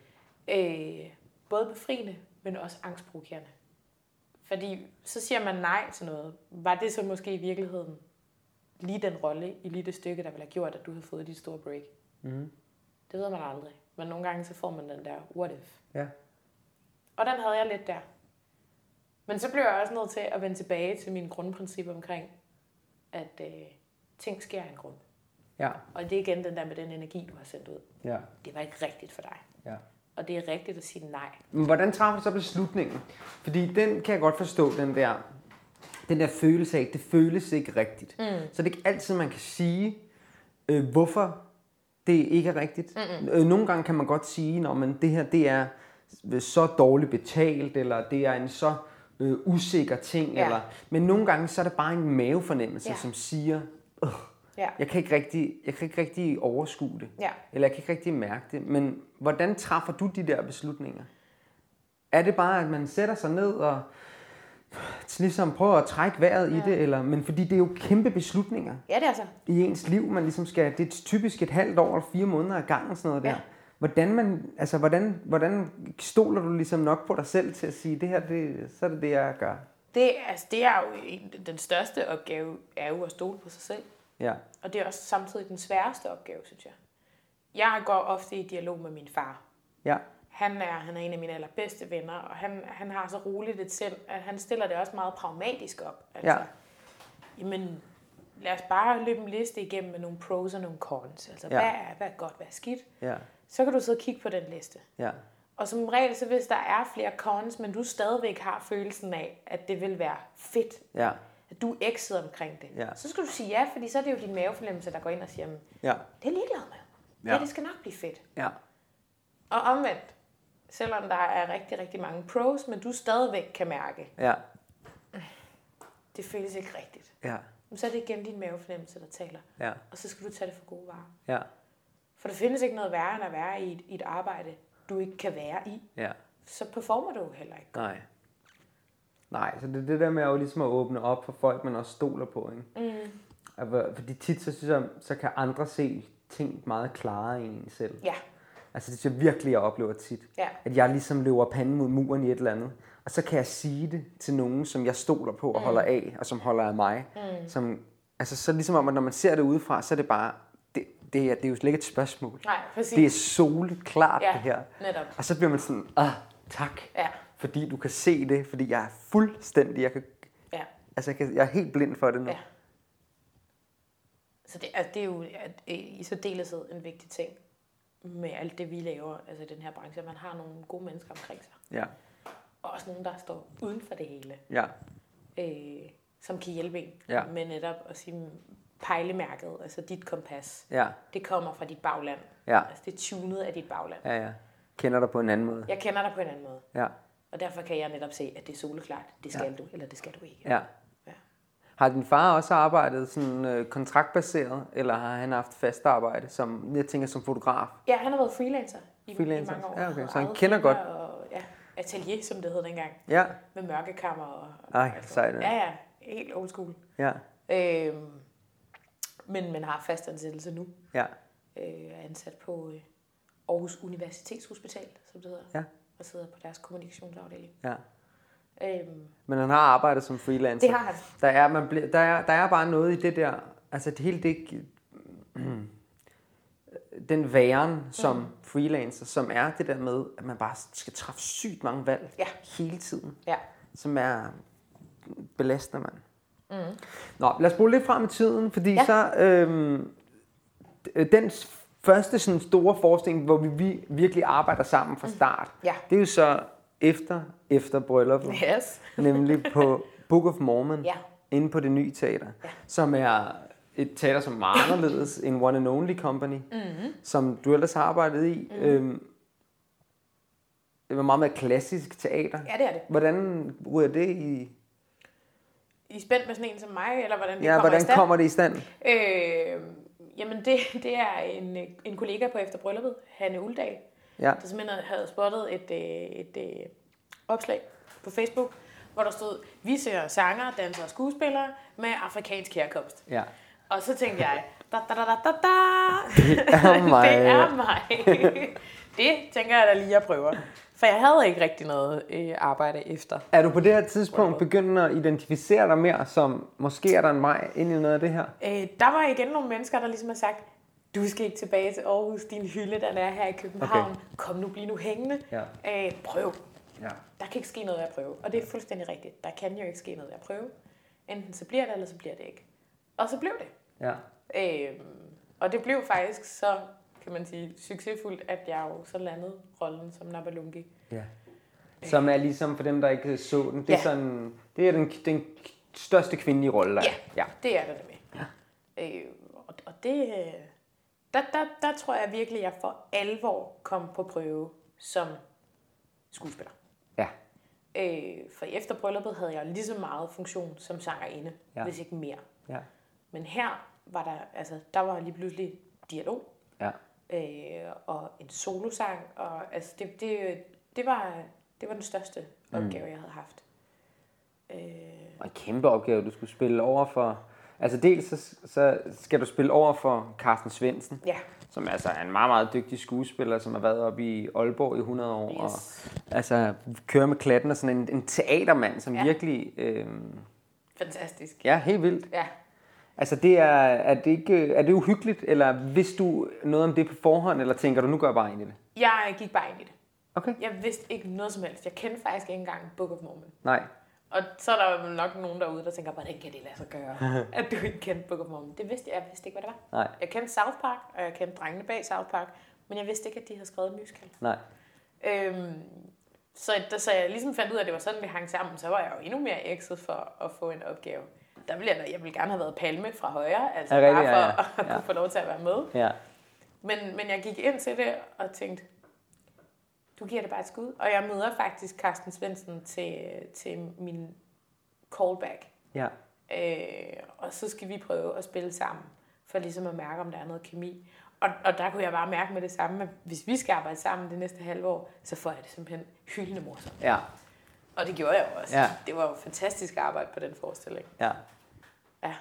Øh, både befriende, men også angstprovokerende. Fordi så siger man nej til noget. Var det så måske i virkeligheden lige den rolle i lige det stykke, der ville have gjort, at du havde fået dit store break? Mm. Det ved man aldrig. Men nogle gange så får man den der what if. Ja. Og den havde jeg lidt der. Men så blev jeg også nødt til at vende tilbage til mine grundprincipper omkring, at øh, ting sker af en grund. Ja. Og det er igen den der med den energi, du har sendt ud. Ja. Det var ikke rigtigt for dig. Ja. Og det er rigtigt at sige nej. Men hvordan træffer du så beslutningen? Fordi den kan jeg godt forstå, den der, den der følelse af, det føles ikke rigtigt. Mm. Så det er ikke altid, man kan sige, øh, hvorfor det ikke er rigtigt. Mm-mm. Øh, nogle gange kan man godt sige, at det her det er så dårligt betalt, eller det er en så øh, usikker ting. Ja. Eller, men nogle gange så er det bare en mavefornemmelse, Ja. som siger, "Ugh, Ja. jeg kan, ikke rigtig, jeg kan ikke rigtig overskue det. Ja. Eller jeg kan ikke rigtig mærke det. Men hvordan træffer du de der beslutninger? Er det bare, at man sætter sig ned og ligesom prøver at trække vejret ja. i det? Eller, men fordi det er jo kæmpe beslutninger Ja, det er så. i ens liv, man ligesom skal, det er typisk et halvt år eller fire måneder ad gangen, sådan noget der. Ja. Hvordan, man, altså, hvordan, hvordan stoler du ligesom nok på dig selv til at sige, det her, det, så er det det, jeg gør? Det, altså, det er jo en, den største opgave, er jo at stole på sig selv. Ja, Og det er også samtidig den sværeste opgave, synes jeg. Jeg går ofte i dialog med min far. ja, han er, han er en af mine allerbedste venner, og han, han har så roligt et sind, at han stiller det også meget pragmatisk op. Altså, Ja. Jamen, lad os bare løbe en liste igennem med nogle pros og nogle cons. Altså, Ja. hvad, er, hvad er godt, hvad er skidt? Ja, Så kan du sidde og kigge på den liste. ja, Og som regel, så hvis der er flere cons, men du stadigvæk har følelsen af, at det vil være fedt, ja, at du er omkring det, Ja. så skal du sige ja, fordi så er det jo din mavefornemmelse, der går ind og siger, "Men ja, det er ligeglad med. Ja. ja, det skal nok blive fedt. ja, Og omvendt, selvom der er rigtig, rigtig mange pros, men du stadigvæk kan mærke, ja, det føles ikke rigtigt. ja, Så er det igen din mavefornemmelse, der taler. ja, Og så skal du tage det for gode varer. ja, For der findes ikke noget værre end at være i et, i et arbejde, du ikke kan være i. ja. Så performer du heller ikke. Nej. Nej, så det er det der med at, jo ligesom at åbne op for folk, man også stoler på. Ikke? Mm. Fordi tit, så synes jeg, så kan andre se ting meget klarere end en selv. Ja, Altså det synes jeg virkelig, jeg oplever tit. ja, At jeg ligesom løber panden mod muren i et eller andet. Og så kan jeg sige det til nogen, som jeg stoler på og holder af, og som holder af mig. Mm. Som, altså så ligesom om, at når man ser det udefra, så er det bare, det, det, er, det er jo slet ikke et spørgsmål. nej, præcis. Det er soligt klart, ja, det her. netop. Og så bliver man sådan, ah, tak. Ja, Fordi du kan se det, fordi jeg er fuldstændig, jeg, kan, ja, altså jeg, kan, jeg er helt blind for det nu. ja. Så det, altså, det er jo i særdeleshed en vigtig ting med alt det, vi laver, altså den her branche, at man har nogle gode mennesker omkring sig. Ja, Og også nogen, der står uden for det hele, ja, øh, som kan hjælpe en Ja. med netop at sige pejlemærket, altså dit kompas. ja, Det kommer fra dit bagland. ja, Altså det er tunet af dit bagland. ja, ja. Kender dig på en anden måde. Jeg kender dig på en anden måde. Ja, Og derfor kan jeg netop se, at det er soleklart. Det skal ja. du, eller det skal du ikke. ja. Har din far også arbejdet sådan øh, kontraktbaseret, eller har han haft fast arbejde, som, jeg tænker som fotograf? Ja, han har været freelancer i, Freelancer. i mange år. Ja, okay. Så han kender godt. Og, ja, atelier, som det hed dengang. Ja, Med mørkekammer. Og, Ej, sejt, ja. Ja. Helt old school. ja, Øhm, men man har fast ansættelse nu. ja, Øh, er ansat på øh, Aarhus Universitetshospital, som det hedder. Ja. Og sidder på deres kommunikationsafdeling. ja. Øhm, Men han har arbejdet som freelancer. det har han. Der er, man bliver, der, er, der er bare noget i det der, altså det hele det, den væren som Mm. freelancer, som er det der med, at man bare skal træffe sygt mange valg Ja. hele tiden, Ja. som er belastende, mand. Mm. Nå, lad os bruge lidt frem i tiden, fordi Ja. så øhm, den første sådan store forestilling, hvor vi, vi virkelig arbejder sammen fra start, Ja. det er jo så efter, efter brylluppet, Yes. nemlig på Book of Mormon, Ja. inde på det nye teater, Ja. som er et teater, som er meget anderledes end One and Only Company, Mm-hmm. som du ellers har arbejdet i. Mm. Øhm, det var meget mere klassisk teater. Ja, det er det. Hvordan ryger det i... I er spændt med sådan en som mig, eller hvordan det Ja, kommer i hvordan stand? kommer det i stand? Øh, jamen, det, det er en, en kollega på Efter Brylluppet, Hanne Uldal, Ja, der simpelthen havde spottet et, øh, et, et opslag på Facebook, hvor der stod, vi ser sanger, dansere og skuespillere med afrikansk herkomst. ja. Og så tænkte jeg, da, da, da, da, da, da. Det er mig. det er mig. det tænker jeg da lige at prøve. For jeg havde ikke rigtig noget øh, arbejde efter. Er du på det her tidspunkt begyndt at identificere dig mere som, måske er der en vej ind i noget af det her? Øh, der var igen nogle mennesker, der ligesom har sagt, du skal ikke tilbage til Aarhus, din hylde, den er her i København. Okay. Kom nu, bliv nu hængende. Ja. Øh, prøv. Ja. Der kan ikke ske noget ved at prøve. Og det er fuldstændig rigtigt. Der kan jo ikke ske noget ved at prøve. Enten så bliver det, eller så bliver det ikke. Og så blev det. ja. Øh, og det blev faktisk så, kan man sige, succesfuldt, at jeg jo så landede rollen som Nabalungi. ja. Som er ligesom, for dem, der ikke så den, det er, Ja. sådan, det er den, den største kvindelige rolle, der er. Ja. ja. Det er det med. Ja. Øh, og, og det, øh, der, der, der tror jeg virkelig, at jeg for alvor kom på prøve som skuespiller. Ja. Øh, for efter brylluppet havde jeg lige så meget funktion som sangerinde, Ja. hvis ikke mere. Ja. Men her var der, altså, der var lige pludselig dialog, Ja. øh, og en solosang, og altså, det, det, det, var, det var den største opgave, jeg havde haft. Øh, Og en kæmpe opgave, du skulle spille over for... Altså dels så, så skal du spille over for Carsten Svendsen, ja, som altså er en meget, meget dygtig skuespiller, som har været oppe i Aalborg i 100 år. Og, yes. altså kører med klatten og sådan en, en teatermand, som ja. Virkelig... Øh, fantastisk. ja, helt vildt. Ja. Altså det er, er, det ikke, er det uhyggeligt, eller hvis du noget om det på forhånd, eller tænker du, nu går jeg bare ind i det? Jeg gik bare ind i det. Okay. Jeg vidste ikke noget som helst. Jeg kendte faktisk ikke engang Book of Mormon. Nej. Og så er der jo nok nogen derude, der tænker, hvordan kan det lade sig gøre, at du ikke kendte Mormon? Det vidste jeg. Jeg vidste ikke, hvad det var. Nej. Jeg kendte South Park, og jeg kendte drengene bag South Park, men jeg vidste ikke, at de havde skrevet musical. Nej. Øhm, så da så jeg ligesom fandt ud af, at det var sådan, vi hang sammen, så var jeg jo endnu mere ekset for at få en opgave. Der ville jeg, jeg ville gerne have været palme fra højre, altså Ja, ja, bare ja, for ja. at Ja. kunne få lov til at være med. Ja. Men, men jeg gik ind til det og tænkte, du giver det bare et skud. Og jeg møder faktisk Carsten Svendsen til, til min callback. Ja. Øh, og så skal vi prøve at spille sammen, for ligesom at mærke, om der er noget kemi. Og, og der kunne jeg bare mærke med det samme, at hvis vi skal arbejde sammen det næste halve år, så får jeg det simpelthen hyldende morsomt. Ja. Og det gjorde jeg også. Ja. Det var jo fantastisk arbejde på den forestilling. Ja. Ja.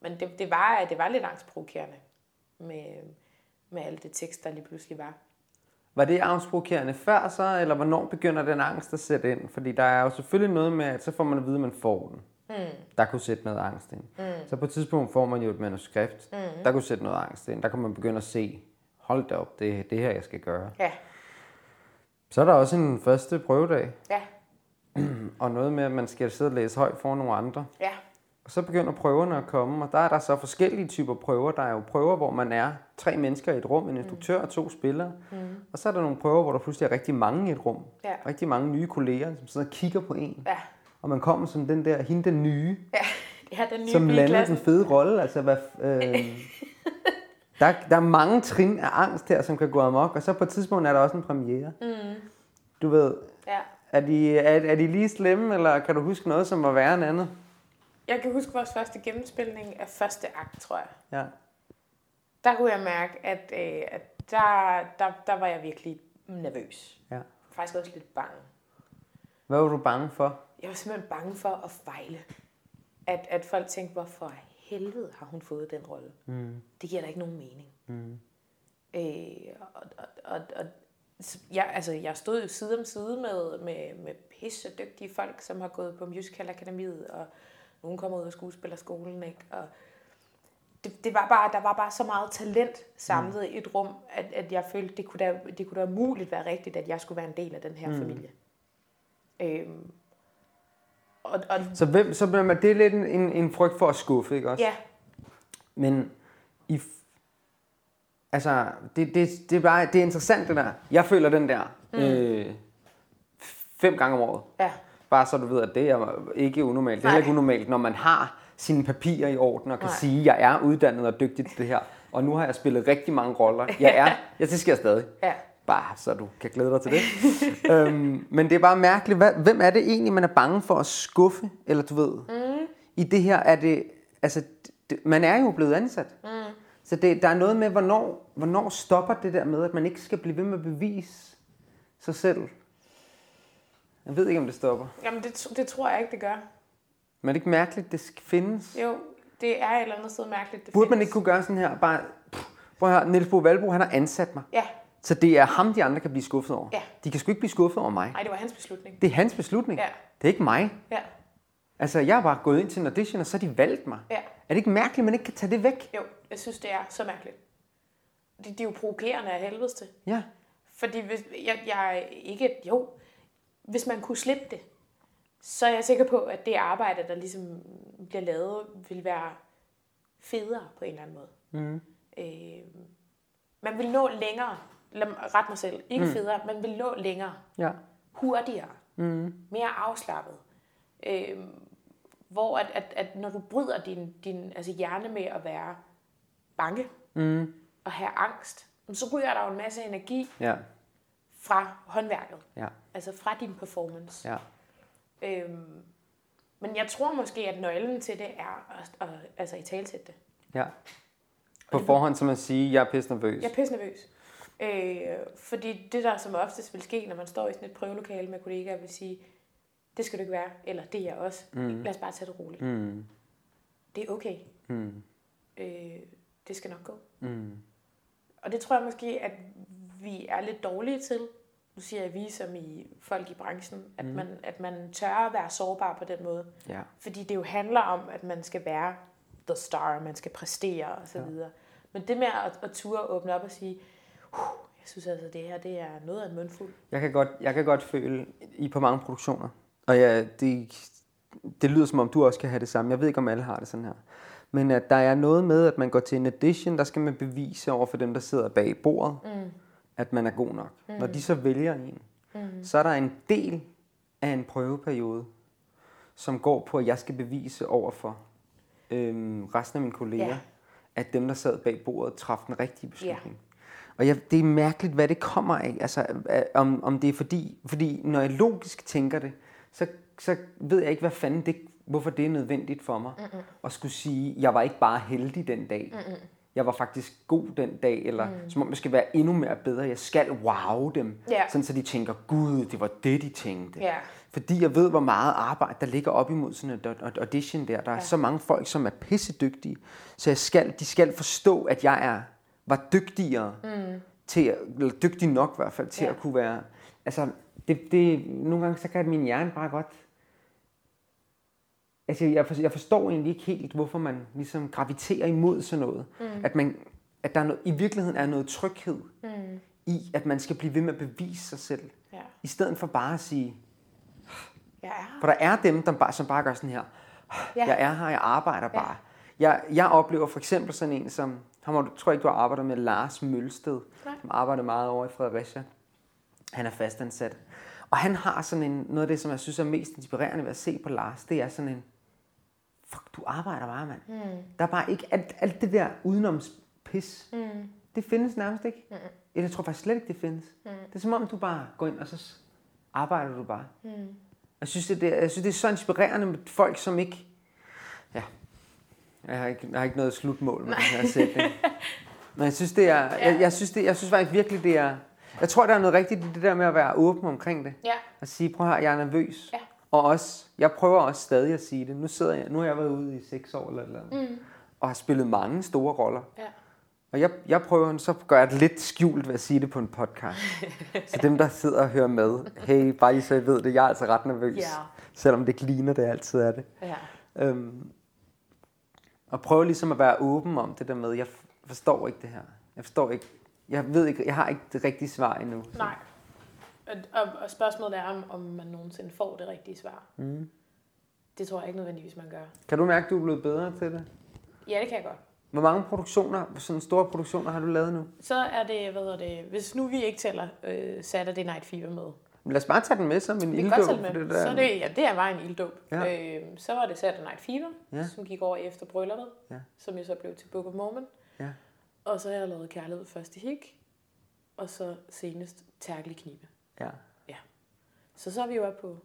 Men det, det, var, det var lidt angstprovokerende med, med alt det tekst, der lige pludselig var. Var det angstprovokerende før så, eller hvornår begynder den angst at sætte ind? Fordi der er jo selvfølgelig noget med, at så får man at vide, at man får den. Mm. Der kunne sætte noget angst ind. Mm. Så på et tidspunkt får man jo et manuskript. Mm. Der kunne sætte noget angst ind. Der kan man begynde at se, hold da op, det er det her, jeg skal gøre. Ja, Så er der også en første prøvedag, ja, og noget med, at man skal sidde og læse højt for nogle andre. ja. Og så begynder prøverne at komme, og der er der så forskellige typer prøver. Der er jo prøver, hvor man er tre mennesker i et rum, en instruktør og to spillere. Mm. Og så er der nogle prøver, hvor der pludselig er rigtig mange i et rum. Ja. Rigtig mange nye kolleger, som sidder og kigger på en. Ja, Og man kommer som den der, hende den nye, ja. Er den nye som lander den fede rolle. Altså, hvad, øh, der, der er mange trin af angst her, som kan gå amok. Og så på et tidspunkt er der også en premiere. Mm. Du ved, Ja. er de, er, er de lige slemme, eller kan du huske noget, som var værre end andet? Jeg kan huske vores første gennemspilning af første akt, tror jeg. Ja. Der kunne jeg mærke, at, øh, at der, der, der var jeg virkelig nervøs. ja. Faktisk også lidt bange. Hvad var du bange for? Jeg var simpelthen bange for at fejle. At, at folk tænkte, hvorfor helvede har hun fået den rolle? Mm. Det giver da ikke nogen mening. Mm. Øh, og, og, og, og jeg, altså, jeg stod jo side om side med, med, med pisse dygtige folk, som har gået på Musical Akademiet, og nogen kommer ud af skuespillerskolen, ikke? Og det, det var bare, der var bare så meget talent samlet mm. i et rum, at, at jeg følte, det kunne, da, det kunne da muligt være rigtigt, at jeg skulle være en del af den her mm. familie. Øhm, og, og Så, hvem, så bliver man, det er lidt en, en, frygt for at skuffe, ikke også? ja, Men i, altså, det, det, det, er bare, det er interessant det der. Jeg føler den der mm. øh, fem gange om året. ja, Bare så du ved, at det er ikke unormalt. Det er ikke unormalt, når man har sine papirer i orden og kan Nej. sige, at jeg er uddannet og dygtig til det her. Og nu har jeg spillet rigtig mange roller. Jeg er, ja, det jeg stadig. ja. Bare så du kan glæde dig til det. øhm, men det er bare mærkeligt. Hvad, hvem er det egentlig, man er bange for at skuffe? Eller du ved, mm. i det her er det, altså, det, man er jo blevet ansat. Mm. Så det, der er noget med, hvornår, hvornår stopper det der med, at man ikke skal blive ved med at bevise sig selv. Jeg ved ikke, om det stopper. Jamen, det, det tror jeg ikke, det gør. Men er det ikke mærkeligt, det findes? Jo, det er et eller andet sted mærkeligt. Det Burde man findes. ikke kunne gøre sådan her? Bare, pff, prøv at høre, Niels Bo Valbro, han har ansat mig. Ja, Så det er ham, de andre kan blive skuffet over. Ja. De kan sgu ikke blive skuffet over mig. nej, det var hans beslutning. Det er hans beslutning. Ja. Det er ikke mig. Ja, Altså, jeg har bare gået ind til en audition, og så har de valgt mig. ja. Er det ikke mærkeligt, at man ikke kan tage det væk? Jo, jeg synes, det er så mærkeligt. Det, det er jo provokerende af helvedes til. Ja. Fordi hvis, jeg, jeg er ikke... Jo, hvis man kunne slippe det, så er jeg sikker på, at det arbejde, der ligesom bliver lavet, vil være federe på en eller anden måde. Mm. Øh, man vil nå længere. Lad mig rette mig selv. Ikke mm. federe, man vil nå længere. Ja. Hurtigere. Mm. Mere afslappet. Øh, hvor at, at, at når du bryder din, din altså hjerne med at være bange mm. og have angst, så ryger der jo en masse energi Ja. Fra håndværket. Ja. Altså fra din performance. Ja. Øhm, men jeg tror måske, at nøglen til det er at, at, altså i talsætte det. Ja. På forhånd, så man sige, jeg er pisse nervøs. Jeg er pisse nervøs. Øh, fordi det der som oftest vil ske, når man står i sådan et prøvelokale med kollegaer, vil sige, det skal du ikke være, eller det er jeg også. Mm. Lad os bare tage det roligt. Mm. Det er okay. Mm. Øh, det skal nok gå. Mm. Og det tror jeg måske, at vi er lidt dårlige til. Nu siger jeg vi som i folk i branchen, at, mm. man, at man tør at være sårbar på den måde. Ja. Fordi det jo handler om, at man skal være the star, man skal præstere og så videre. Men det med at, at ture åbne op og sige, "Huh, synes altså, det her det er noget af en mundfuld. Jeg kan godt, jeg kan godt føle i på mange produktioner, og ja, det, det lyder som om du også kan have det samme. Jeg ved ikke, om alle har det sådan her. Men at der er noget med, at man går til en audition, der skal man bevise over for dem, der sidder bag bordet, mm. At man er god nok. Mm. Når de så vælger en, mm. så er der en del af en prøveperiode, som går på, at jeg skal bevise over for øhm, resten af mine kolleger, Ja. at dem, der sad bag bordet, traf den rigtige beslutning. Og jeg, det er mærkeligt, hvad det kommer af. Altså, øh, om, om det er fordi, fordi når jeg logisk tænker det, så, så ved jeg ikke, hvad fanden det, hvorfor det er nødvendigt for mig. Mm-mm. At skulle sige, jeg var ikke bare heldig den dag. Mm-mm. Jeg var faktisk god den dag, eller mm. som om jeg skal være endnu mere bedre. Jeg skal wow dem, Ja. sådan så de tænker, gud, det var det, de tænkte. Ja. Fordi jeg ved, hvor meget arbejde, der ligger op imod sådan aud- audition der. Der er ja. så mange folk, som er pisse dygtige. Så jeg skal, de skal forstå, at jeg er, var dygtigere mm. til, eller dygtig nok i hvert fald, til Ja. at kunne være... Altså, det, det, nogle gange så kan min hjerne bare godt... Altså, jeg, forstår, jeg forstår egentlig ikke helt, hvorfor man ligesom graviterer imod sådan noget. Mm. At, man, at der er noget, i virkeligheden er noget tryghed mm. i, at man skal blive ved med at bevise sig selv. Ja. I stedet for bare at sige, Jeg er for der er dem, der bare, som bare gør sådan her. Ja. Jeg er her, jeg arbejder bare. Jeg, jeg oplever for eksempel sådan en som, ham har tror jeg ikke, du har arbejdet med, Lars Mølsted, Nej. som arbejder meget over i Fredericia. Han er fastansat. Og han har sådan en, noget af det, som jeg synes er mest inspirerende ved at se på Lars, det er sådan en, fuck, du arbejder bare, mand. Mm. Der er bare ikke alt, alt det der udenomspis. Mm. Det findes nærmest ikke. Mm. Jeg tror faktisk slet ikke, det findes. Mm. Det er som om, du bare går ind, og så arbejder du bare. Mm. Jeg synes, det, er- jeg synes, det er så inspirerende med folk, som ikke... Ja, jeg har ikke, jeg har ikke noget slutmål med den her sætning. Men jeg synes, det er, jeg, jeg, synes, det, jeg synes faktisk virkelig, det er... Jeg tror, der er noget rigtigt i det der med at være åben omkring det. Ja. At sige, prøv her, jeg er nervøs. Ja. Og også, jeg prøver også stadig at sige det. Nu, sidder jeg, nu har jeg været ude i seks år eller, eller andet, mm. og har spillet mange store roller. Ja. Og jeg, jeg prøver, så gør jeg det lidt skjult ved at sige det på en podcast. så dem, der sidder og hører med, hey, bare lige så I ved det, jeg er altså ret nervøs. Ja. Selvom det ikke ligner, det altid er det. Ja. Øhm, og prøve ligesom at være åben om det der med, jeg forstår ikke det her. Jeg forstår ikke, jeg ved ikke, jeg har ikke det rigtige svar endnu. Så- Nej. Og, og, og spørgsmålet er, om, om man nogensinde får det rigtige svar. Mm. Det tror jeg ikke nødvendigvis, man gør. Kan du mærke, at du er blevet bedre til det? Ja, det kan jeg godt. Hvor mange produktioner, sådan store produktioner har du lavet nu? Så er det, hvad hedder det, hvis nu vi ikke tæller øh, Saturday Night Fever med. Men lad os bare tage den med som en Vi kan godt ilddåb. med. det der. Så er det, ja, det er bare en ilddåb. Ja. Øh, så var det Saturday Night Fever, Ja. som gik over efter brylluppet, Ja. som jo så blev til Book of Mormon. Ja. Og så har jeg lavet Kærlighed først i hik, og så senest Tærkel i knibe. Ja, Så så er vi jo oppe på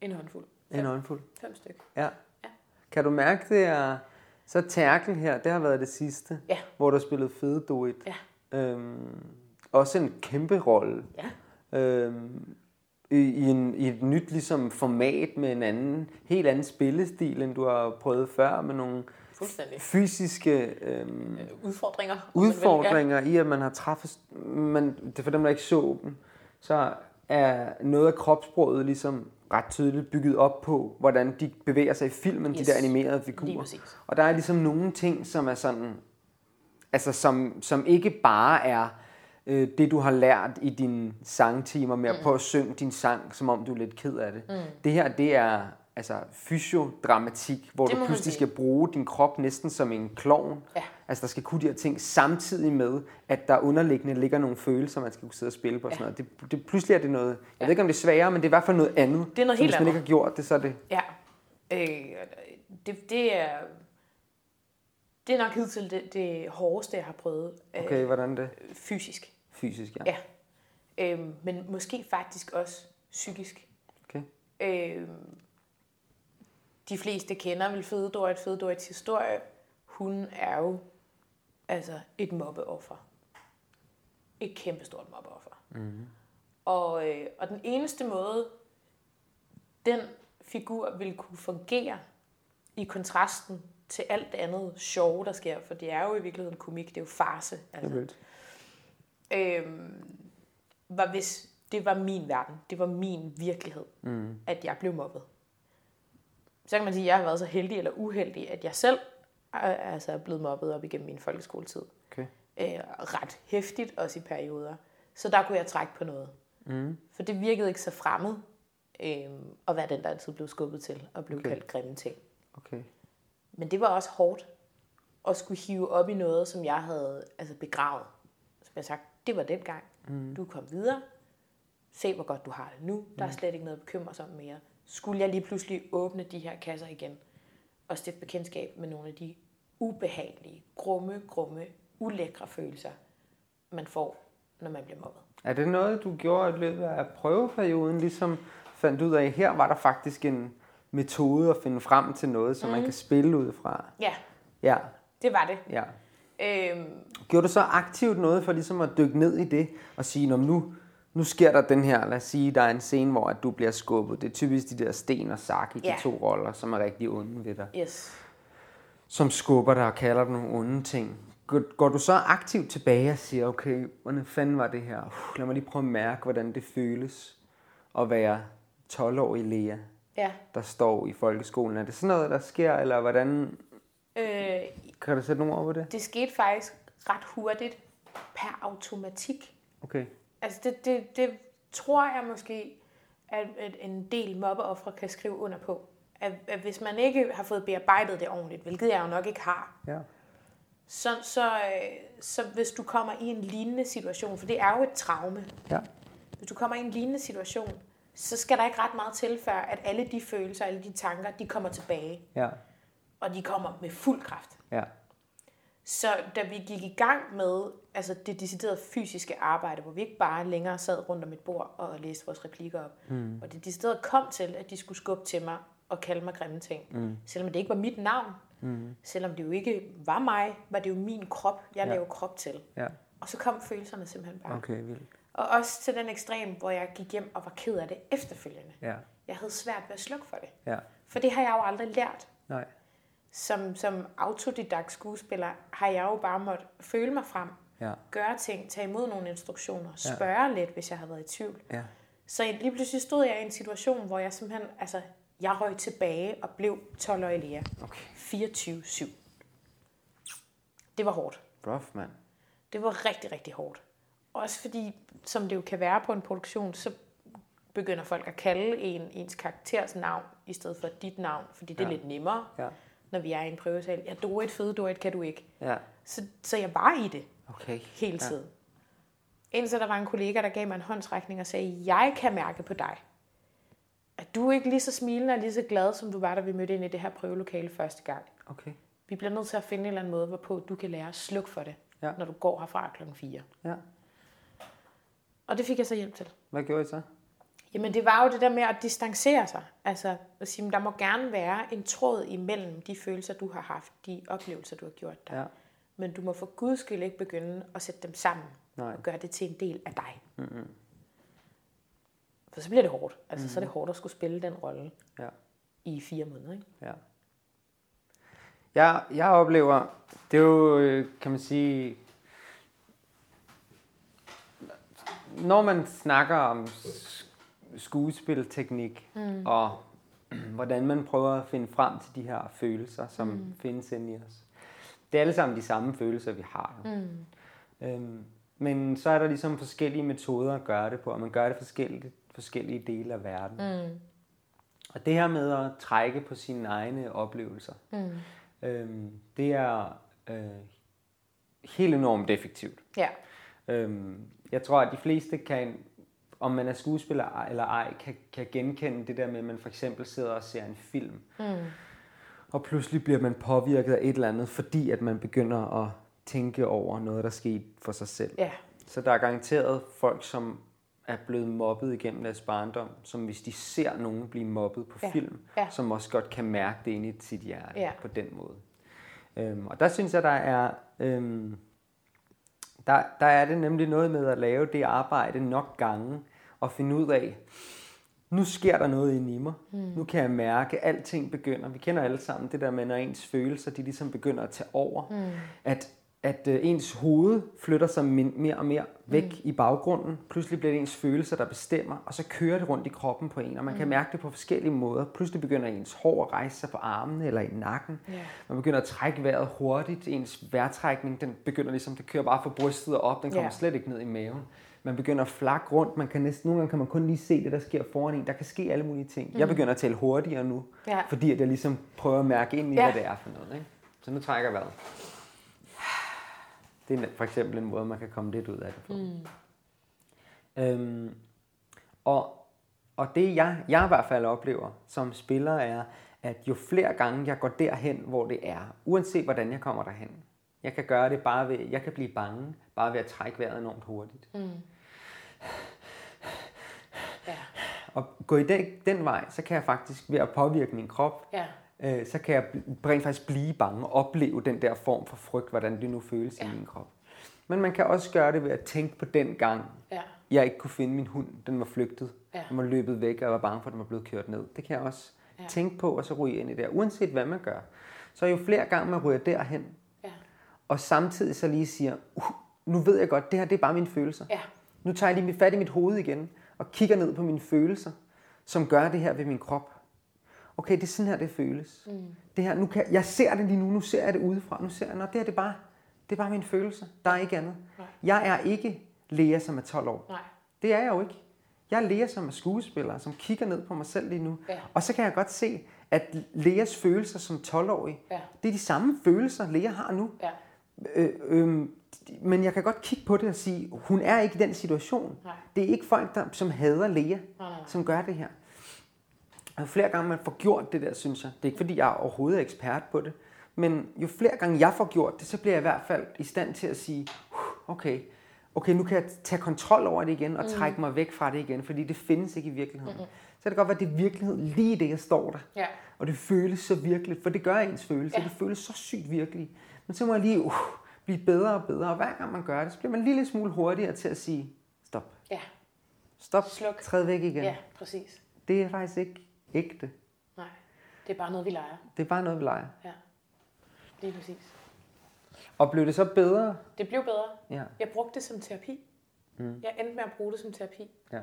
en håndfuld. en håndfuld. Fem stykker. Ja. Ja. Kan du mærke, det er... Så Tærkel her, det har været det sidste, Ja. hvor du har spillet fede duet. Ja. Øhm, også en kæmpe rolle. Ja. Øhm, i, i, en, I et nyt ligesom, format med en anden, helt anden spillestil, end du har prøvet før, med nogle fysiske øhm, Øh, udfordringer. vil. udfordringer i, at man har træffet... Man, det er for dem, der ikke så dem, så er noget af kropssproget ligesom ret tydeligt bygget op på, hvordan de bevæger sig i filmen, yes. De der animerede figurer. Og der er ligesom nogle ting, som er sådan, altså som, som ikke bare er øh, det, du har lært i dine sangtimer med at prøve at synge din sang, som om du er lidt ked af det. Mm. Det her, det er altså fysiodramatik, hvor Det du pludselig skal bruge din krop næsten som en klovn. Ja. Altså der skal kunne de her ting samtidig med, at der underliggende ligger nogle følelser, man skal kunne sidde og spille på. Og sådan noget. Det, det, pludselig er det noget, jeg Ja. ved ikke om det er sværere, men det er i hvert fald noget andet. Det er noget helt hvis man andet. ikke har gjort det, så er det... Ja. Øh, det, det er... Det er nok hidtil det, det hårdeste, jeg har prøvet øh, Okay, hvordan det? fysisk. Fysisk, ja. Ja. Øh, men måske faktisk også psykisk. Okay. Øh, de fleste kender vel Fede Dorit, Fede Dorits historie. Hun er jo altså et mobbeoffer. Et kæmpestort mobbeoffer. Mm-hmm. Og, øh, og den eneste måde, den figur vil kunne fungere i kontrasten til alt det andet sjove, der sker, for det er jo i virkeligheden komik, det er jo farse. Det Altså vildt. øhm, var hvis det var min verden, det var min virkelighed, mm. at jeg blev mobbet. Så kan man sige, at jeg har været så heldig eller uheldig, at jeg selv altså er blevet mobbet op igennem min folkeskoletid. Okay. Øh, ret hæftigt også i perioder. Så der kunne jeg trække på noget. Mm. For det virkede ikke så fremmed øh, at være den, der altid blev skubbet til og blev okay. kaldt grimme ting. Okay. Men det var også hårdt at skulle hive op i noget, som jeg havde altså begravet. Som jeg sagt, det var den gang. Mm. Du kom videre. Se, hvor godt du har det nu. Der er slet ikke noget at bekymre sig om mere. Skulle jeg lige pludselig åbne de her kasser igen og stifte bekendtskab med nogle af de ubehagelige, grumme, grumme, ulækre følelser, man får, når man bliver mobbet. Er det noget, du gjorde i løbet af prøveperioden, ligesom fandt ud af, her var der faktisk en metode at finde frem til noget, som mm. man kan spille ud fra? Ja, Ja, det var det. ja. Øhm, Gjorde du så aktivt noget for ligesom at dykke ned i det og sige, "Nå, nu, nu sker der den her, lad os sige, der er en scene, hvor at du bliver skubbet. Det er typisk de der sten og sak i Ja. de to roller, som er rigtig onde ved dig. yes. Som skubber dig og kalder dig nogle onde ting. Går, du så aktivt tilbage og siger, okay, hvordan fanden var det her? Uh, lad mig lige prøve at mærke, hvordan det føles at være 12-årig Lea, Ja. der står i folkeskolen. Er det sådan noget, der sker, eller hvordan Øh, kan du sætte nogle ord på det? det skete faktisk ret hurtigt per automatik. Okay. Altså det, det, det tror jeg måske, at, at en del mobbeoffre kan skrive under på. At, at hvis man ikke har fået bearbejdet det ordentligt, hvilket jeg jo nok ikke har, Ja. så, så, øh, så hvis du kommer i en lignende situation, for det er jo et traume, Ja. hvis du kommer i en lignende situation, så skal der ikke ret meget til, før at alle de følelser, alle de tanker, de kommer tilbage, Ja. og de kommer med fuld kraft. Ja. Så da vi gik i gang med altså det deciderede fysiske arbejde, hvor vi ikke bare længere sad rundt om et bord og læste vores replikker op, mm. og det decideret kom til, at de skulle skubbe til mig og kalde mig grimme ting, mm. selvom det ikke var mit navn, mm. selvom det jo ikke var mig, var det jo min krop, jeg Ja. lavede krop til. Ja. Og så kom følelserne simpelthen bare. Okay, vildt. Og også til den ekstrem, hvor jeg gik hjem og var ked af det efterfølgende. Ja. Jeg havde svært ved at slukke for det. Ja. For det har jeg jo aldrig lært. Nej. Som, som autodidakt skuespiller har jeg jo bare måttet føle mig frem, Ja. gøre ting, tage imod nogle instruktioner, spørge lidt, hvis jeg har været i tvivl. Ja. Så lige pludselig stod jeg i en situation, hvor jeg simpelthen, altså, jeg røg tilbage og blev 12 år Lea. Okay. 24-7. Det var hårdt. Rough, mand. Det var rigtig, rigtig hårdt. Også fordi, som det jo kan være på en produktion, så begynder folk at kalde en ens karakters navn, i stedet for dit navn, fordi det er Ja. lidt nemmere, Ja. når vi er i en prøvesal. Ja, Dorit, fede Dorit, kan du ikke. Ja. Så, så jeg var i det Okay. hele tiden. Indtil der var en kollega, der gav mig en håndsrækning og sagde, jeg kan mærke på dig, at du er ikke lige så smilende og lige så glad, som du var, da vi mødte ind i det her prøvelokale første gang. Okay. Vi bliver nødt til at finde en eller anden måde, hvorpå du kan lære at slukke for det, Ja. når du går herfra klokken 4. Ja. Og det fik jeg så hjælp til. Hvad gjorde I så? Jamen det var jo det der med at distancere sig. Altså at sige, der må gerne være en tråd imellem de følelser, du har haft, de oplevelser, du har gjort dig. Ja. Men du må for guds skyld ikke begynde at sætte dem sammen Nej. og gøre det til en del af dig. Mm-hmm. For så bliver det hårdt. Altså mm-hmm. så er det hårdt at skulle spille den rolle Ja. i fire måneder. Ikke? Ja. Jeg, jeg oplever, det er jo, øh, kan man sige, når man snakker om sk- skuespilteknik mm. og hvordan man prøver at finde frem til de her følelser, som mm. findes inde i os. Det er alle sammen de samme følelser, vi har. Jo. Mm. Øhm, men så er der ligesom forskellige metoder at gøre det på, og man gør det forskellige, forskellige dele af verden. Mm. Og det her med at trække på sine egne oplevelser, mm. øhm, det er øh, helt enormt effektivt. Ja. Øhm, jeg tror, at de fleste kan, om man er skuespiller eller ej, kan, kan genkende det der med, at man for eksempel sidder og ser en film. Mm. Og pludselig bliver man påvirket af et eller andet, fordi at man begynder at tænke over noget, der skete for sig selv. Ja. Så der er garanteret folk, som er blevet mobbet igennem deres barndom, som hvis de ser nogen blive mobbet på Ja. film, Ja. som også godt kan mærke det inde i sit hjerte Ja. på den måde. Øhm, og der synes jeg, der er, øhm, der, der er det nemlig noget med at lave det arbejde nok gange, og finde ud af, nu sker der noget inde i mig. Mm. Nu kan jeg mærke, at alting begynder. Vi kender alle sammen det der med, når ens følelser, de ligesom begynder at tage over. Mm. At, at øh, ens hoved flytter sig mere og mere væk mm. i baggrunden. Pludselig bliver det ens følelser, der bestemmer, og så kører det rundt i kroppen på en, og man mm. kan mærke det på forskellige måder. Pludselig begynder ens hår at rejse sig på armene eller i nakken. Ja. Man begynder at trække vejret hurtigt. Ens vejrtrækning, den begynder ligesom, det kører bare fra brystet og op. Den kommer Ja. slet ikke ned i maven. Man begynder at flakke rundt. Man kan næsten, nogle gange kan man kun lige se det, der sker foran en. Der kan ske alle mulige ting. Mm. Jeg begynder at tale hurtigere nu, Ja. fordi at jeg ligesom prøver at mærke ind i, Ja. hvad det er for noget. Ikke? Så nu trækker jeg vejret. Det er for eksempel en måde, man kan komme lidt ud af det på. Mm. Øhm, og, og det jeg, jeg i hvert fald oplever som spiller er, at jo flere gange jeg går derhen, hvor det er, uanset hvordan jeg kommer derhen, jeg kan gøre det bare ved, jeg kan blive bange, bare ved at trække vejret enormt hurtigt. Ja. Og gå i den, den vej, så kan jeg faktisk ved at påvirke min krop, Ja. Øh, så kan jeg rent faktisk blive bange og opleve den der form for frygt, hvordan det nu føles ja. I min krop. Men man kan også gøre det ved at tænke på den gang, Ja. jeg ikke kunne finde min hund, den var flygtet. Ja. Den var løbet væk, og jeg var bange for, at den var blevet kørt ned. Det kan jeg også ja. Tænke på, og så ryge ind i det. Uanset hvad man gør. Så jo flere gange man ryger derhen, Ja. og samtidig så lige siger, uh, nu ved jeg godt, det her det er bare mine følelser. Ja. Nu tager jeg lige fat i mit hoved igen, og kigger ned på mine følelser, som gør det her ved min krop. Okay, det er sådan her, det føles. Mm. Det her, nu kan, jeg ser det lige nu, nu ser jeg det udefra, nu ser jeg, nå, det her det er bare, det er bare mine følelser. Der er ikke andet. Nej. Jeg er ikke Lea, som er 12 år. Nej. Det er jeg jo ikke. Jeg er Lea, som er skuespiller, som kigger ned på mig selv lige nu. Ja. Og så kan jeg godt se, at Leas følelser som 12-årig, Ja. det er de samme følelser, Lea har nu. Ja. Øh, øh, men jeg kan godt kigge på det og sige, hun er ikke i den situation. Nej. Det er ikke folk, der, som hader Nej, nej. som gør det her. Og flere gange man får gjort det der, synes jeg. Det er ikke fordi, jeg overhovedet er ekspert på det. Men jo flere gange jeg får gjort det, så bliver jeg i hvert fald i stand til at sige, "Uh, okay, okay nu kan jeg tage kontrol over det igen og Mm. trække mig væk fra det igen, fordi det findes ikke i virkeligheden. Mm-hmm. Så kan det godt være, at det er virkelighed lige det, jeg står der. Ja. Og det føles så virkeligt, for det gør ens følelser. Ja. Ja. Det føles så sygt virkeligt. Men så må jeg lige uh, blive bedre og bedre, og hver gang man gør det, så bliver man en lille smule hurtigere til at sige, stop, Ja. stop, Sluk. træd væk igen. Ja, præcis. Det er faktisk ikke ægte. Nej. Det er bare noget, vi leger. Det er bare noget, vi leger. Ja. Lige præcis. Og blev det så bedre? Det blev bedre. Ja. Jeg brugte det som terapi. Mm. Jeg endte med at bruge det som terapi. ja.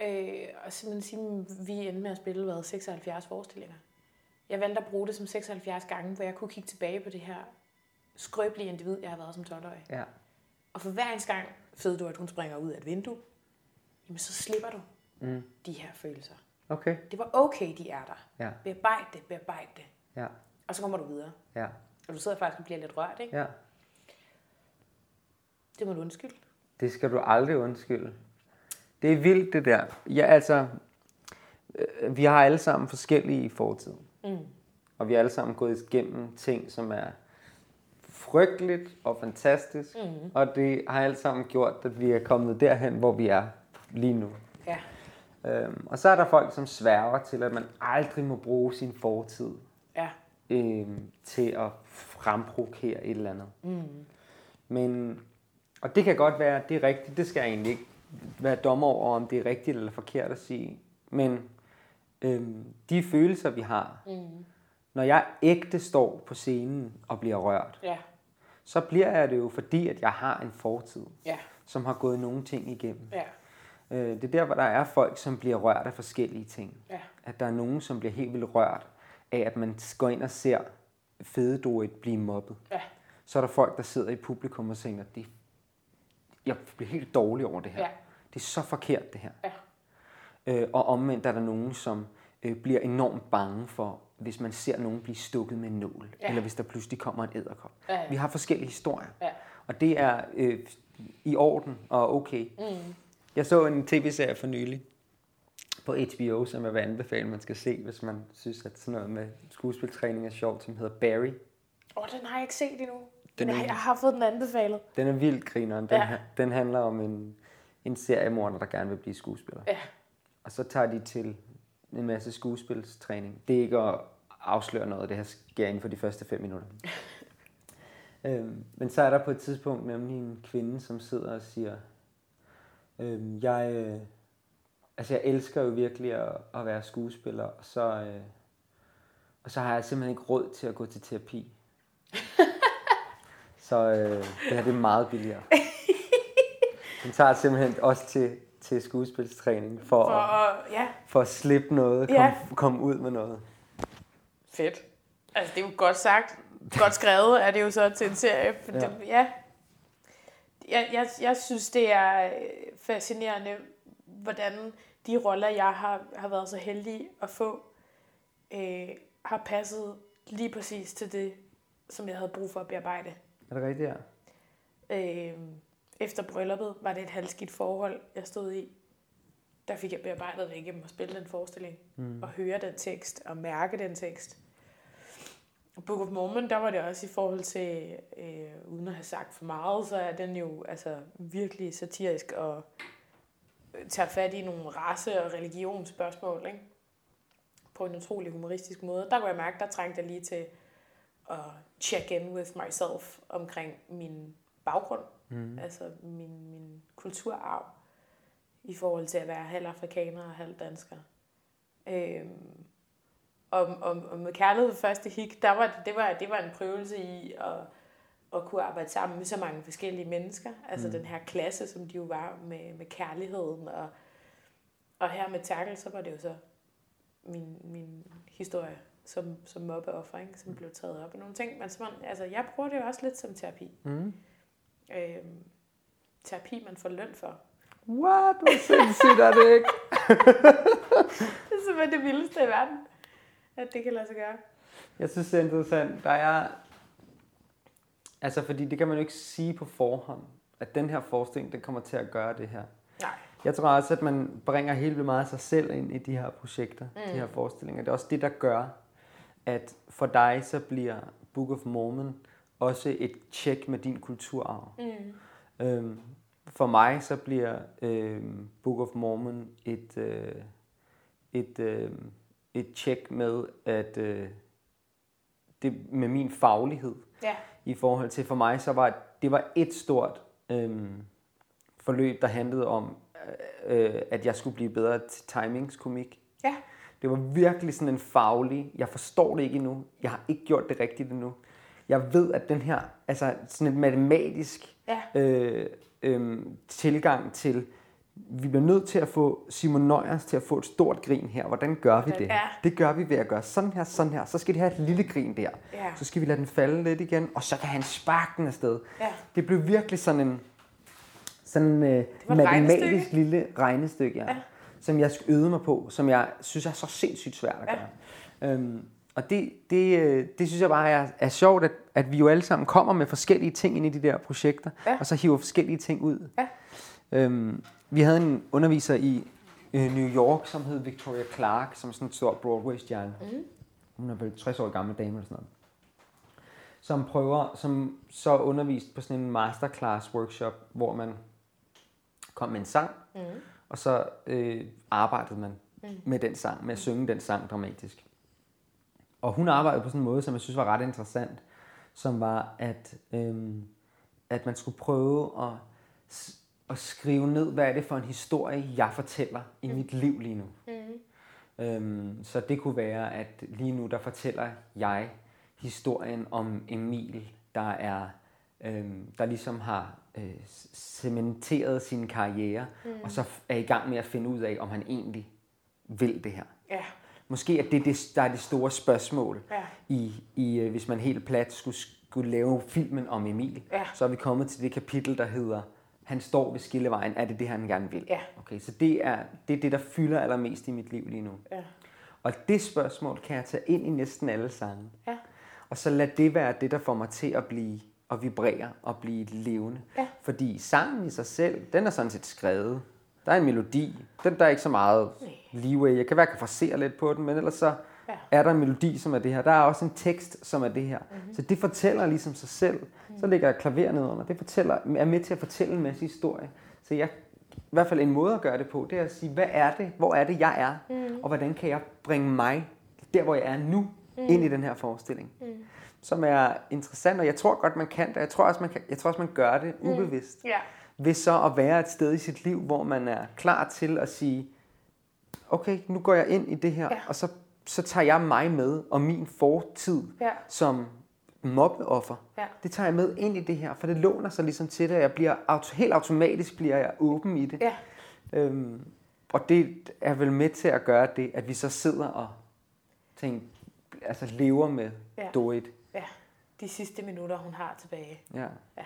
Øh, og simpelthen sige, vi endte med at spille hvad, 76 forestillinger. Jeg valgte at bruge det som 76 gange, hvor jeg kunne kigge tilbage på det her skrøbelige individ, jeg har været som 12-årig. ja. Og for hver eneste gang fed du, at hun springer ud af et vindue, jamen så slipper du Mm. de her følelser. Okay. Det var okay, de er der. Ja. Bearbejd det, bearbejd det. Ja. Og så kommer du videre. Ja. Og du sidder faktisk og bliver lidt rørt, ikke? Ja. Det må du undskylde. Det skal du aldrig undskylde. Det er vildt, det der. Ja, altså, øh, vi har alle sammen forskellige fortid. Mm. Og vi har alle sammen gået igennem ting, som er frygteligt og fantastisk. Mm. Og det har alt sammen gjort, at vi er kommet derhen, hvor vi er lige nu. Ja. Øhm, og så er der folk, som sværger til, at man aldrig må bruge sin fortid Ja. øhm, til at fremprovokere et eller andet. Mm. Men, og det kan godt være, at det er rigtigt. Det skal jeg egentlig ikke være dommer over, om det er rigtigt eller forkert at sige. Men øhm, de følelser, vi har, Mm. når jeg ægte står på scenen og bliver rørt, Ja. så bliver jeg det jo, fordi at jeg har en fortid, Ja. som har gået nogle ting igennem. Ja. Øh, det er der, hvor der er folk, som bliver rørt af forskellige ting. Ja. At der er nogen, som bliver helt vildt rørt af, at man går ind og ser fede Dorit blive mobbet. Ja. Så er der folk, der sidder i publikum og tænker, det, jeg bliver helt dårlig over det her. Ja. Det er så forkert, det her. Ja. Øh, og omvendt er der nogen, som øh, bliver enormt bange for, hvis man ser nogen blive stukket med en nål, Ja. eller hvis der pludselig kommer en æderkop. Ja, ja. Vi har forskellige historier, Ja. og det er øh, i orden og okay. Mm. Jeg så en tv-serie for nylig på HBO, som jeg vil anbefale, man skal se, hvis man synes, at sådan noget med skuespiltræning er sjovt, som hedder Barry. Åh, oh, den har jeg ikke set endnu. Den er- jeg har fået den anbefalet. Den er vildt grineren. Den, Ja. ja. den handler om en, en seriemorder, der gerne vil blive skuespiller. Ja. Og så tager de til en masse skuespilstræning. Det er ikke at afsløre noget, det her sker inden for de første fem minutter. øhm, men så er der på et tidspunkt nemlig en kvinde, som sidder og siger, øhm, jeg, øh, altså jeg elsker jo virkelig at, at være skuespiller, og så, øh, og så har jeg simpelthen ikke råd til at gå til terapi. så øh, det her det er meget billigere. Hun tager simpelthen også til, til skuespilstræning for, For, at, ja, for at slippe noget, Ja. komme kom ud med noget. fedt. Altså, det er jo godt sagt. Godt skrevet er det jo så til en serie. For ja. Det, ja. Jeg, jeg, jeg synes, det er øh, fascinerende, hvordan de roller, jeg har, har været så heldig at få, øh, har passet lige præcis til det, som jeg havde brug for at bearbejde. Er det rigtigt, ja? Øh, efter brylluppet var det et halvskidt forhold, jeg stod i. Der fik jeg bearbejdet det igennem at spille den forestilling, mm. og høre den tekst, og mærke den tekst. Book of Mormon, der var det også i forhold til, øh, uden at have sagt for meget, så er den jo altså virkelig satirisk og øh, tager fat i nogle race- og religionsspørgsmål, ikke? på en utrolig humoristisk måde. Der kunne jeg mærke, der trængte jeg lige til at check in with myself omkring min baggrund, mm. altså min, min kulturarv, i forhold til at være halv afrikaner og halv dansker. Øhm, og, og, og med kærlighed ved første hik, der var, det, var, det var en prøvelse i at, at kunne arbejde sammen med så mange forskellige mennesker. Altså mm. den her klasse, som de jo var med, med kærligheden. Og, og her med Terkel, så var det jo så min, min historie som, som mobbeoffer, ikke? som blev taget op og nogle ting. Men som, altså, jeg bruger det jo også lidt som terapi. Mm. Øhm, terapi, man får løn for. What? Hvor sindssygt er det ikke? det er simpelthen det vildeste i verden, at det kan lade sig gøre. Jeg synes, det er interessant. Der er... Altså, fordi det kan man jo ikke sige på forhånd, at den her forestilling, den kommer til at gøre det her. Nej. Jeg tror også, at man bringer helt vildt meget af sig selv ind i de her projekter, mm. de her forestillinger. Det er også det, der gør, at for dig så bliver Book of Mormon også et tjek med din kulturarv. Mm. Øhm, for mig så bliver øh, Book of Mormon et, øh, et, øh, et tjek med, at øh, det med min faglighed. Ja. I forhold til for mig, så var det var et stort øh, forløb, der handlede om, øh, at jeg skulle blive bedre til timingskomik. Ja. Det var virkelig sådan en faglig, jeg forstår det ikke endnu, jeg har ikke gjort det rigtigt endnu. Jeg ved, at den her, altså sådan en matematisk Ja. øh, øh, tilgang til, vi bliver nødt til at få Simon Nøjers til at få et stort grin her. Hvordan gør vi det? Ja. Det gør vi ved at gøre sådan her, sådan her. Så skal de have et lille grin der. Ja. Så skal vi lade den falde lidt igen, og så kan han sparke den afsted. Ja. Det blev virkelig sådan en sådan øh, matematisk regnestykke. lille regnestykke, ja, Ja. som jeg skal øve mig på, som jeg synes er så sindssygt svært at Ja. gøre. Øhm, og det, det, øh, det synes jeg bare er, er sjovt, at, at vi jo alle sammen kommer med forskellige ting ind i de der projekter, Ja. og så hiver forskellige ting ud. Ja. Øhm, vi havde en underviser i øh, New York, som hed Victoria Clark, som sådan en stor Broadway-stjerne. Mm. Hun er vel 60 år gammel dame eller sådan noget. Som prøver, som så undervist på sådan en masterclass workshop, hvor man kom med en sang, mm. og så øh, arbejdede man mm. med den sang, med at synge den sang dramatisk. Og hun arbejdede på sådan en måde, som jeg synes var ret interessant, som var, at, øhm, at man skulle prøve at, at skrive ned, hvad er det for en historie, jeg fortæller i mit liv lige nu. Mm. Øhm, så det kunne være, at lige nu, der fortæller jeg historien om Emil, der er øhm, der ligesom har øh, cementeret sin karriere, mm. og så er i gang med at finde ud af, om han egentlig vil det her. Ja. Måske er det, det der er det store spørgsmål, Ja. i, i, øh, hvis man helt plat skulle, skulle lave filmen om Emil. Ja. Så er vi kommet til det kapitel, der hedder, han står ved skillevejen, er det det, han gerne vil? Ja. Okay, så det er, det er det, der fylder allermest i mit liv lige nu. Ja. Og det spørgsmål kan jeg tage ind i næsten alle sange. Ja. Og så lad det være det, der får mig til at blive og vibrere og blive levende. Ja. Fordi sangen i sig selv, den er sådan set skrevet. Der er en melodi. Den, der er ikke så meget leeway. Jeg kan være, jeg kan forsere lidt på den, men ellers så Ja. er der en melodi, som er det her. Der er også en tekst, som er det her. Mm-hmm. Så det fortæller ligesom sig selv. Så ligger der klaver nedenunder. Det fortæller, er med til at fortælle en masse historie. Så jeg, i hvert fald en måde at gøre det på, det er at sige, hvad er det? Hvor er det, jeg er? Mm. Og hvordan kan jeg bringe mig, der hvor jeg er nu, mm. ind i den her forestilling? Mm. Som er interessant, og jeg tror godt, man kan det. Jeg tror også, man, kan, jeg tror også, man gør det ubevidst. Ja. Ved så at være et sted i sit liv, hvor man er klar til at sige, okay, nu går jeg ind i det her, Ja. og så, så tager jeg mig med, og min fortid Ja. som mobbeoffer. Ja. Det tager jeg med ind i det her, for det låner sig ligesom til det, og jeg bliver auto, helt automatisk bliver jeg åben i det. Ja. Øhm, og det er vel med til at gøre det, at vi så sidder og tænker, altså lever med Ja. Dorit. Ja. De sidste minutter, hun har tilbage. Ja. Ja.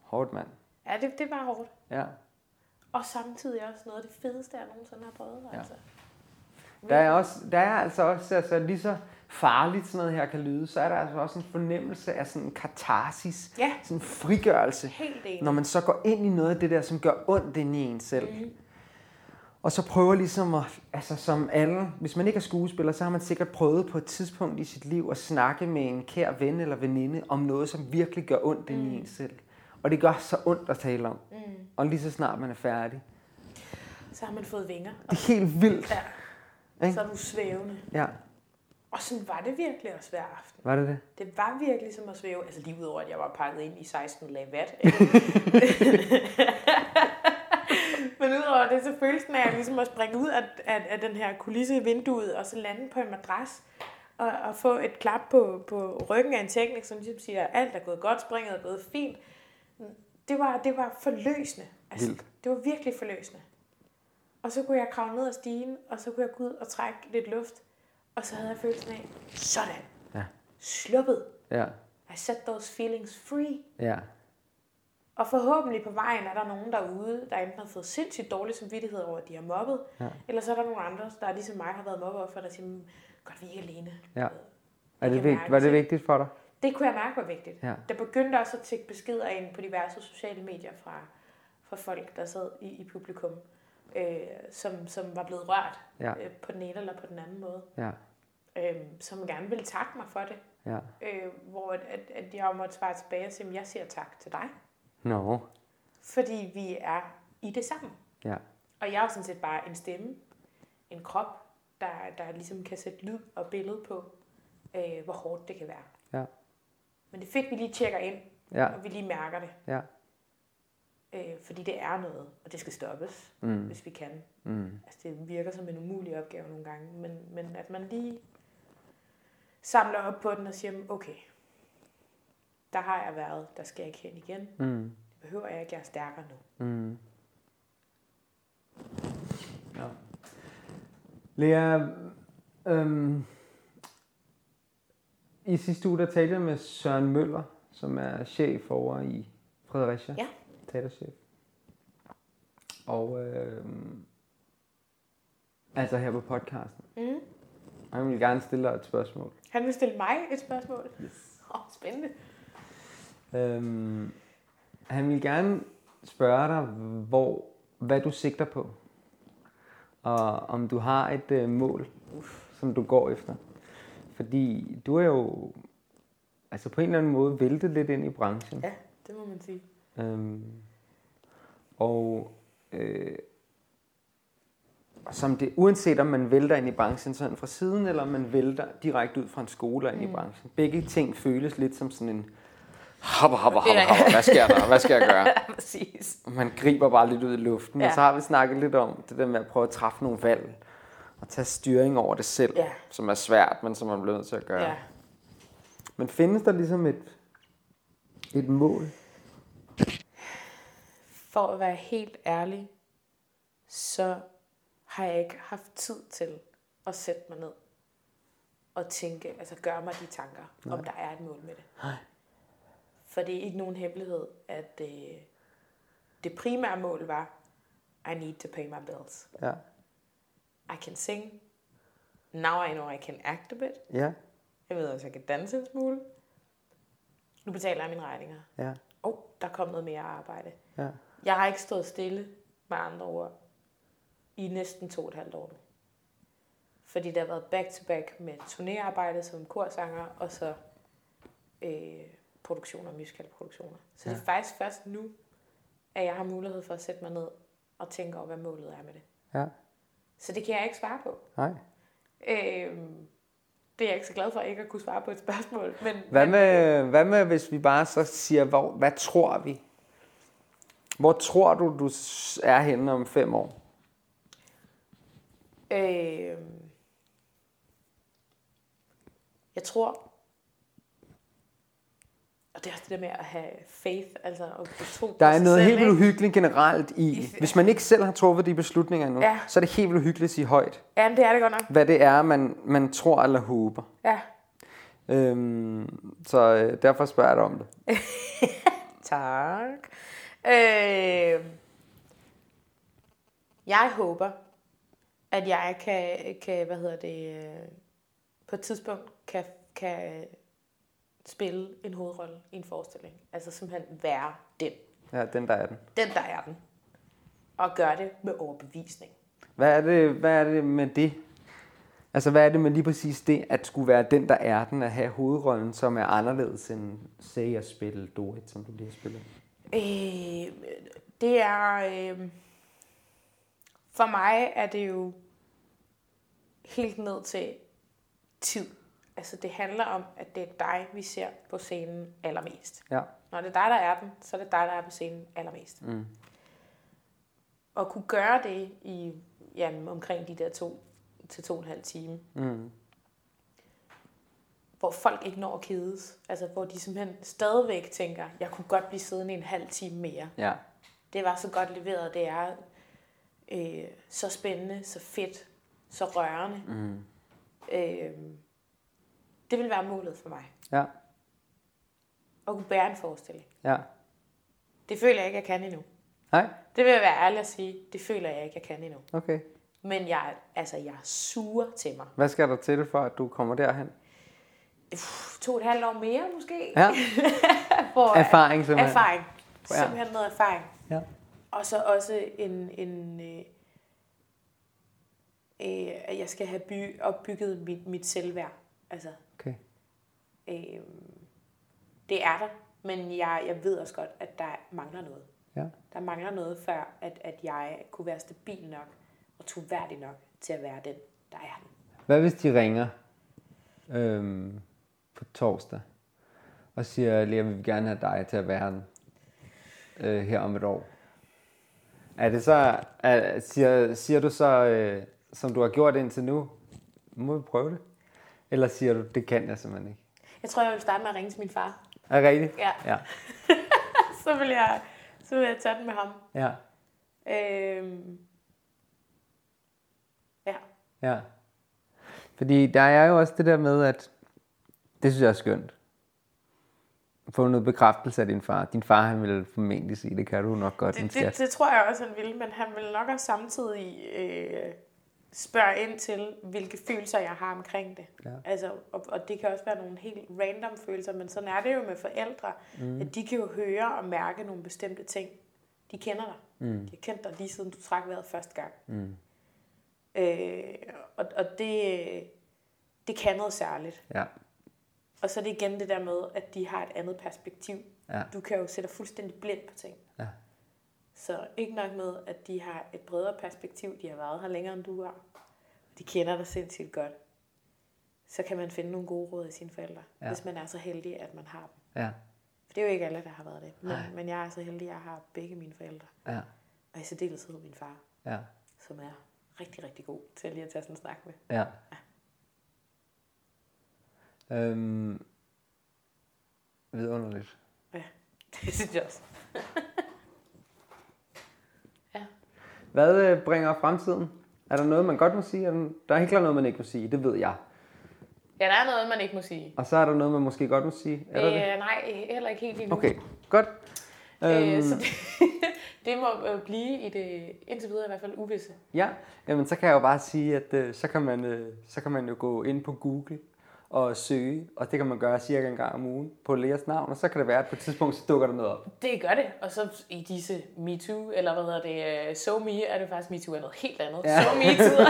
Hårdt, mand. Ja, det, det var hårdt. Ja. Og samtidig også noget af det fedeste, jeg nogensinde har prøvet. Ja. Altså. Der er, også, der er altså også, altså lige så farligt sådan noget her kan lyde, så er der altså også en fornemmelse af sådan en katarsis, Ja. sådan en frigørelse, når man så går ind i noget af det der, som gør ondt ind i en selv. Mm. Og så prøver ligesom at, altså som alle, hvis man ikke er skuespiller, så har man sikkert prøvet på et tidspunkt i sit liv at snakke med en kær ven eller veninde om noget, som virkelig gør ondt ind i en selv. Og det gør så ondt at tale om. Mm. Og lige så snart man er færdig. Så har man fået vinger. Det er helt vildt. Ja. Ikke? Så er du svævende. Ja, Og sådan var det virkelig også hver aften. var det det? Det var virkelig som at svæve. Altså lige udover, at jeg var pakket ind i 16 lag vat. Men udover det, så følelsen af ligesom at springe ud af, af, af den her kulisse i vinduet, og så lande på en madras, og, og få et klap på, på ryggen af en teknik, som ligesom siger, at alt er gået godt, springet er gået fint. Det var, det var forløsende. Altså, Vildt. det var virkelig forløsende. Og så kunne jeg kravle ned ad stigen, og så kunne jeg gå ud og trække lidt luft. Og så havde jeg følelsen af, sådan, Ja. sluppet. Ja, I set those feelings free. ja, Og forhåbentlig på vejen er der nogen derude, der enten har fået sindssygt dårlig samvittighed over, at de har mobbet, Ja. eller så er der nogle andre, der ligesom mig har været mobbeoffer, der siger, "Mm, godt vi er ikke alene. ja. Er det vigt, var det vigtigt for dig? Det kunne jeg mærke var vigtigt. Ja. Der begyndte også at tække beskeder ind på diverse sociale medier fra, fra folk, der sad i, i publikum, øh, som, som var blevet rørt Ja. øh, på den ene eller på den anden måde. Ja, Øh, som gerne ville takke mig for det. ja. Øh, hvor at, at, at jeg måtte svare tilbage og sige, "Men jeg siger tak til dig. Nå, Fordi vi er i det sammen. ja, Og jeg er sådan set bare en stemme, en krop, der, der ligesom kan sætte lyd og billede på, øh, hvor hårdt det kan være. ja, Men det er fedt, at vi lige tjekker ind, ja, og vi lige mærker det. ja. Øh, fordi det er noget, og det skal stoppes, Mm, hvis vi kan. mm, Altså, det virker som en umulig opgave nogle gange, men, men at man lige samler op på den og siger, okay, der har jeg været, der skal jeg ikke hen igen. mm, Det behøver jeg ikke, jeg er stærkere nu. mm. Ja. Lea, øhm, i sidste uge der talte jeg med Søren Møller, som er chef over i Fredericia. Ja. Teaterchef. Og øhm, altså her på podcasten. Mm. Og jeg vil gerne stille dig et spørgsmål. Han vil stille mig et spørgsmål. Yes. Oh, spændende. Øhm, han vil gerne spørge dig, hvor, hvad du sigter på. Og om du har et øh, mål, som du går efter. Fordi du er jo altså på en eller anden måde væltet lidt ind i branchen. Ja, det må man sige. Øhm, og øh, som det, uanset om man vælter ind i branchen sådan fra siden, eller om man vælter direkte ud fra en skole ind i branchen. Begge ting føles lidt som sådan en hopper, hopper, hopper, hopper. Hvad sker der? Hvad skal jeg gøre? Præcis. Man griber bare lidt ud i luften. Ja. Og så har vi snakket lidt om det der med at prøve at træffe nogle valg. Og tage styring over det selv. Ja. Som er svært, men som man bliver nødt til at gøre. Ja. Men findes der ligesom et, et mål? For at være helt ærlig, så har jeg ikke haft tid til at sætte mig ned og tænke, altså gøre mig de tanker, Nej. om der er et mål med det. Nej. For det er ikke nogen hemmelighed, at øh, det primære mål var, I need to pay my bills. Ja. I can sing. Now I know I can act a bit. Ja. Jeg ved også, jeg kan danse en smule. Nu betaler jeg mine regninger. Ja. Åh, oh, der kom noget mere arbejde. Ja. Jeg har ikke stået stille, med andre ord, i næsten to og et halvt år nu. Fordi det har været back-to-back med turnéarbejde som korsanger, og så øh, produktioner, musicalproduktioner. Så ja. det er faktisk først nu, at jeg har mulighed for at sætte mig ned og tænke over, hvad målet er med det. Ja. Så det kan jeg ikke svare på. Nej. Øh, det er jeg ikke så glad for, ikke at kunne svare på et spørgsmål. Men, Hvad men, med, hvad med, hvis vi bare så siger, hvor, hvad tror vi? Hvor tror du, du er henne om fem år? Øh, jeg tror, og det er også det der med at have faith, altså at tro Der er noget selv, helt vildt uhyggeligt generelt i, hvis man ikke selv har truffet de beslutninger endnu, Ja. så er det helt vildt uhyggeligt at sige højt, Ja, det er det godt nok. hvad det er, man, man tror eller håber. Ja. Øhm, så øh, derfor spørger jeg dig om det. Tak. Øh, jeg håber, at jeg kan, kan hvad hedder det, øh, på et tidspunkt kan, kan spille en hovedrolle i en forestilling. Altså simpelthen være den. Ja, den der er den. Den, der er den. Og gøre det med overbevisning. Hvad er det, hvad er det med det? Altså, hvad er det med lige præcis det, at skulle være den, der er den, at have hovedrollen, som er anderledes end, say, at spille Dorit, som du lige har spillet? Øh, det er... Øh, for mig er det jo helt ned til tid. Altså det handler om, at det er dig, vi ser på scenen allermest. Ja. Når det er dig, der er den, så er det dig, der er på scenen allermest. Mm. Og kunne gøre det i jamen, omkring de der to til to og en halv time, Mm. Hvor folk ikke når at kedes. Altså hvor de simpelthen stadigvæk tænker, jeg kunne godt blive siddende en halv time mere. Ja. Det var så godt leveret, det er øh, så spændende, så fedt, så rørende. Mm. Øh, det vil være målet for mig. Ja. At kunne bære en forestilling. Ja. Det føler jeg ikke, jeg kan endnu. Nej? Det vil jeg være ærlig at sige. Det føler jeg ikke, jeg kan endnu. Okay. Men jeg, altså, jeg suger til mig. Hvad skal der til for, at du kommer derhen? To og et halvt år mere måske. Ja. For, Erfaring simpelthen. Erfaring. Simpelthen noget erfaring. Ja. Og så også en, en øh, øh, at jeg skal have by, opbygget mit, mit selvværd. Altså, Okay. øh, det er der, men jeg, jeg ved også godt, at der mangler noget. Ja. Der mangler noget før, at, at jeg kunne være stabil nok og troværdig nok til at være den, der er den. Hvad hvis de ringer øhm, på torsdag og siger, Lea, vi vil gerne have dig til at være den øh, her om et år? Er det så, er, siger, siger du så, øh, som du har gjort indtil nu, må vi prøve det? Eller siger du, det kan jeg simpelthen ikke? Jeg tror, jeg vil starte med at ringe til min far. Er det rigtigt? Ja. Ja. Så vil jeg, så vil jeg tage den med ham. Ja. Øhm, ja. Ja. Fordi der er jo også det der med, at det synes jeg er skønt. Få noget bekræftelse af din far. Din far, han vil formentlig sige, det kan du nok godt, Det, det, det tror jeg også, han ville, men han vil nok også samtidig øh, spørge ind til, hvilke følelser jeg har omkring det. Ja. Altså, og, og det kan også være nogle helt random følelser, men sådan er det jo med forældre, mm. at de kan jo høre og mærke nogle bestemte ting. De kender dig. Mm. De har kendt dig lige siden du trak vejret første gang. Mm. Øh, og og det, det kan noget særligt. Ja. Og så er det igen det der med, at de har et andet perspektiv. Ja. Du kan jo sætte dig fuldstændig blind på ting. Ja. Så ikke nok med, at de har et bredere perspektiv, de har været her længere end du har. De kender dig sindssygt godt. Så kan man finde nogle gode råd i sine forældre, Ja. ja. hvis man er så heldig, at man har dem. Ja. For det er jo ikke alle, der har været det. Men, Nej. men jeg er så heldig, at jeg har begge mine forældre. Ja. Og i særdeleshed min far, Ja. som er rigtig, rigtig god til lige at tage sådan en snak med. Ja. Øhm, vidunderligt. Ja, det synes jeg også. Hvad øh, bringer fremtiden? Er der noget, man godt må sige? Er der, der er helt klart noget, man ikke må sige. Det ved jeg. Ja, der er noget, man ikke må sige. Og så er der noget, man måske godt må sige. Er der det? Øh, nej, heller ikke helt endnu. Okay, godt. Øh, Øhm, så det, det må øh, blive i det indtil videre i hvert fald uvisse. Ja, jamen så kan jeg jo bare sige, at øh, så, kan man, øh, så kan man jo gå ind på Google og søge, og det kan man gøre cirka en gang om ugen på Leas navn, og så kan det være, at på et tidspunkt, så dukker der noget op. Det gør det. Og så i disse MeToo, eller hvad hedder det, øh, So Me, er det faktisk MeToo er noget helt andet. Ja. So Me-tider.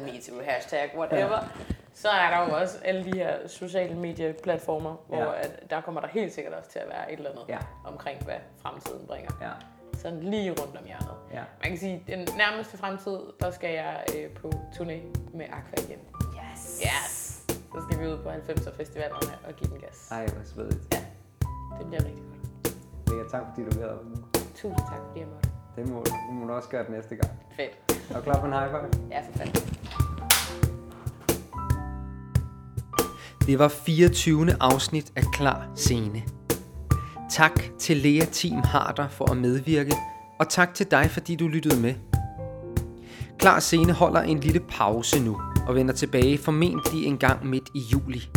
MeToo, hashtag, whatever. Ja. Så er der jo også alle de her sociale medieplatformer, hvor ja. at der kommer der helt sikkert også til at være et eller andet Ja. omkring, hvad fremtiden bringer. Ja, Sådan lige rundt om hjørnet. ja. Man kan sige, at den nærmeste fremtid, der skal jeg øh, på turné med Aqua igen. Yes! Yes! Så skal vi ud på 90'er festivalerne og give den gas. Ej, hvor svedigt. Ja, det bliver rigtig godt. Lea, tak fordi du gad. Tusind tak, fordi jeg måtte. Det må, det må du også gøre det næste gang. Fedt. Er du klar på en high five? Ja, for fanden. Det var 24. afsnit af Klar Scene. Tak til Lea Team Harder for at medvirke, og tak til dig, fordi du lyttede med. Klar Scene holder en lille pause nu, og vender tilbage formentlig en gang midt i juli.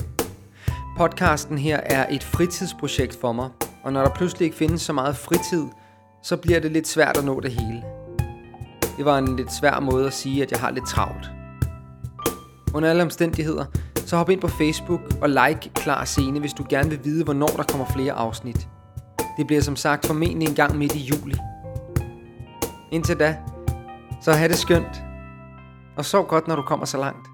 Podcasten her er et fritidsprojekt for mig, Og når der pludselig ikke findes så meget fritid, så bliver det lidt svært at nå det hele. Det var en lidt svær måde at sige, at jeg har lidt travlt. Under alle omstændigheder, så hop ind på Facebook og like Klar Scene, hvis du gerne vil vide, hvornår der kommer flere afsnit. Det bliver som sagt formentlig en gang midt i juli. Indtil da, så have det skønt, og sov godt, når du kommer så langt.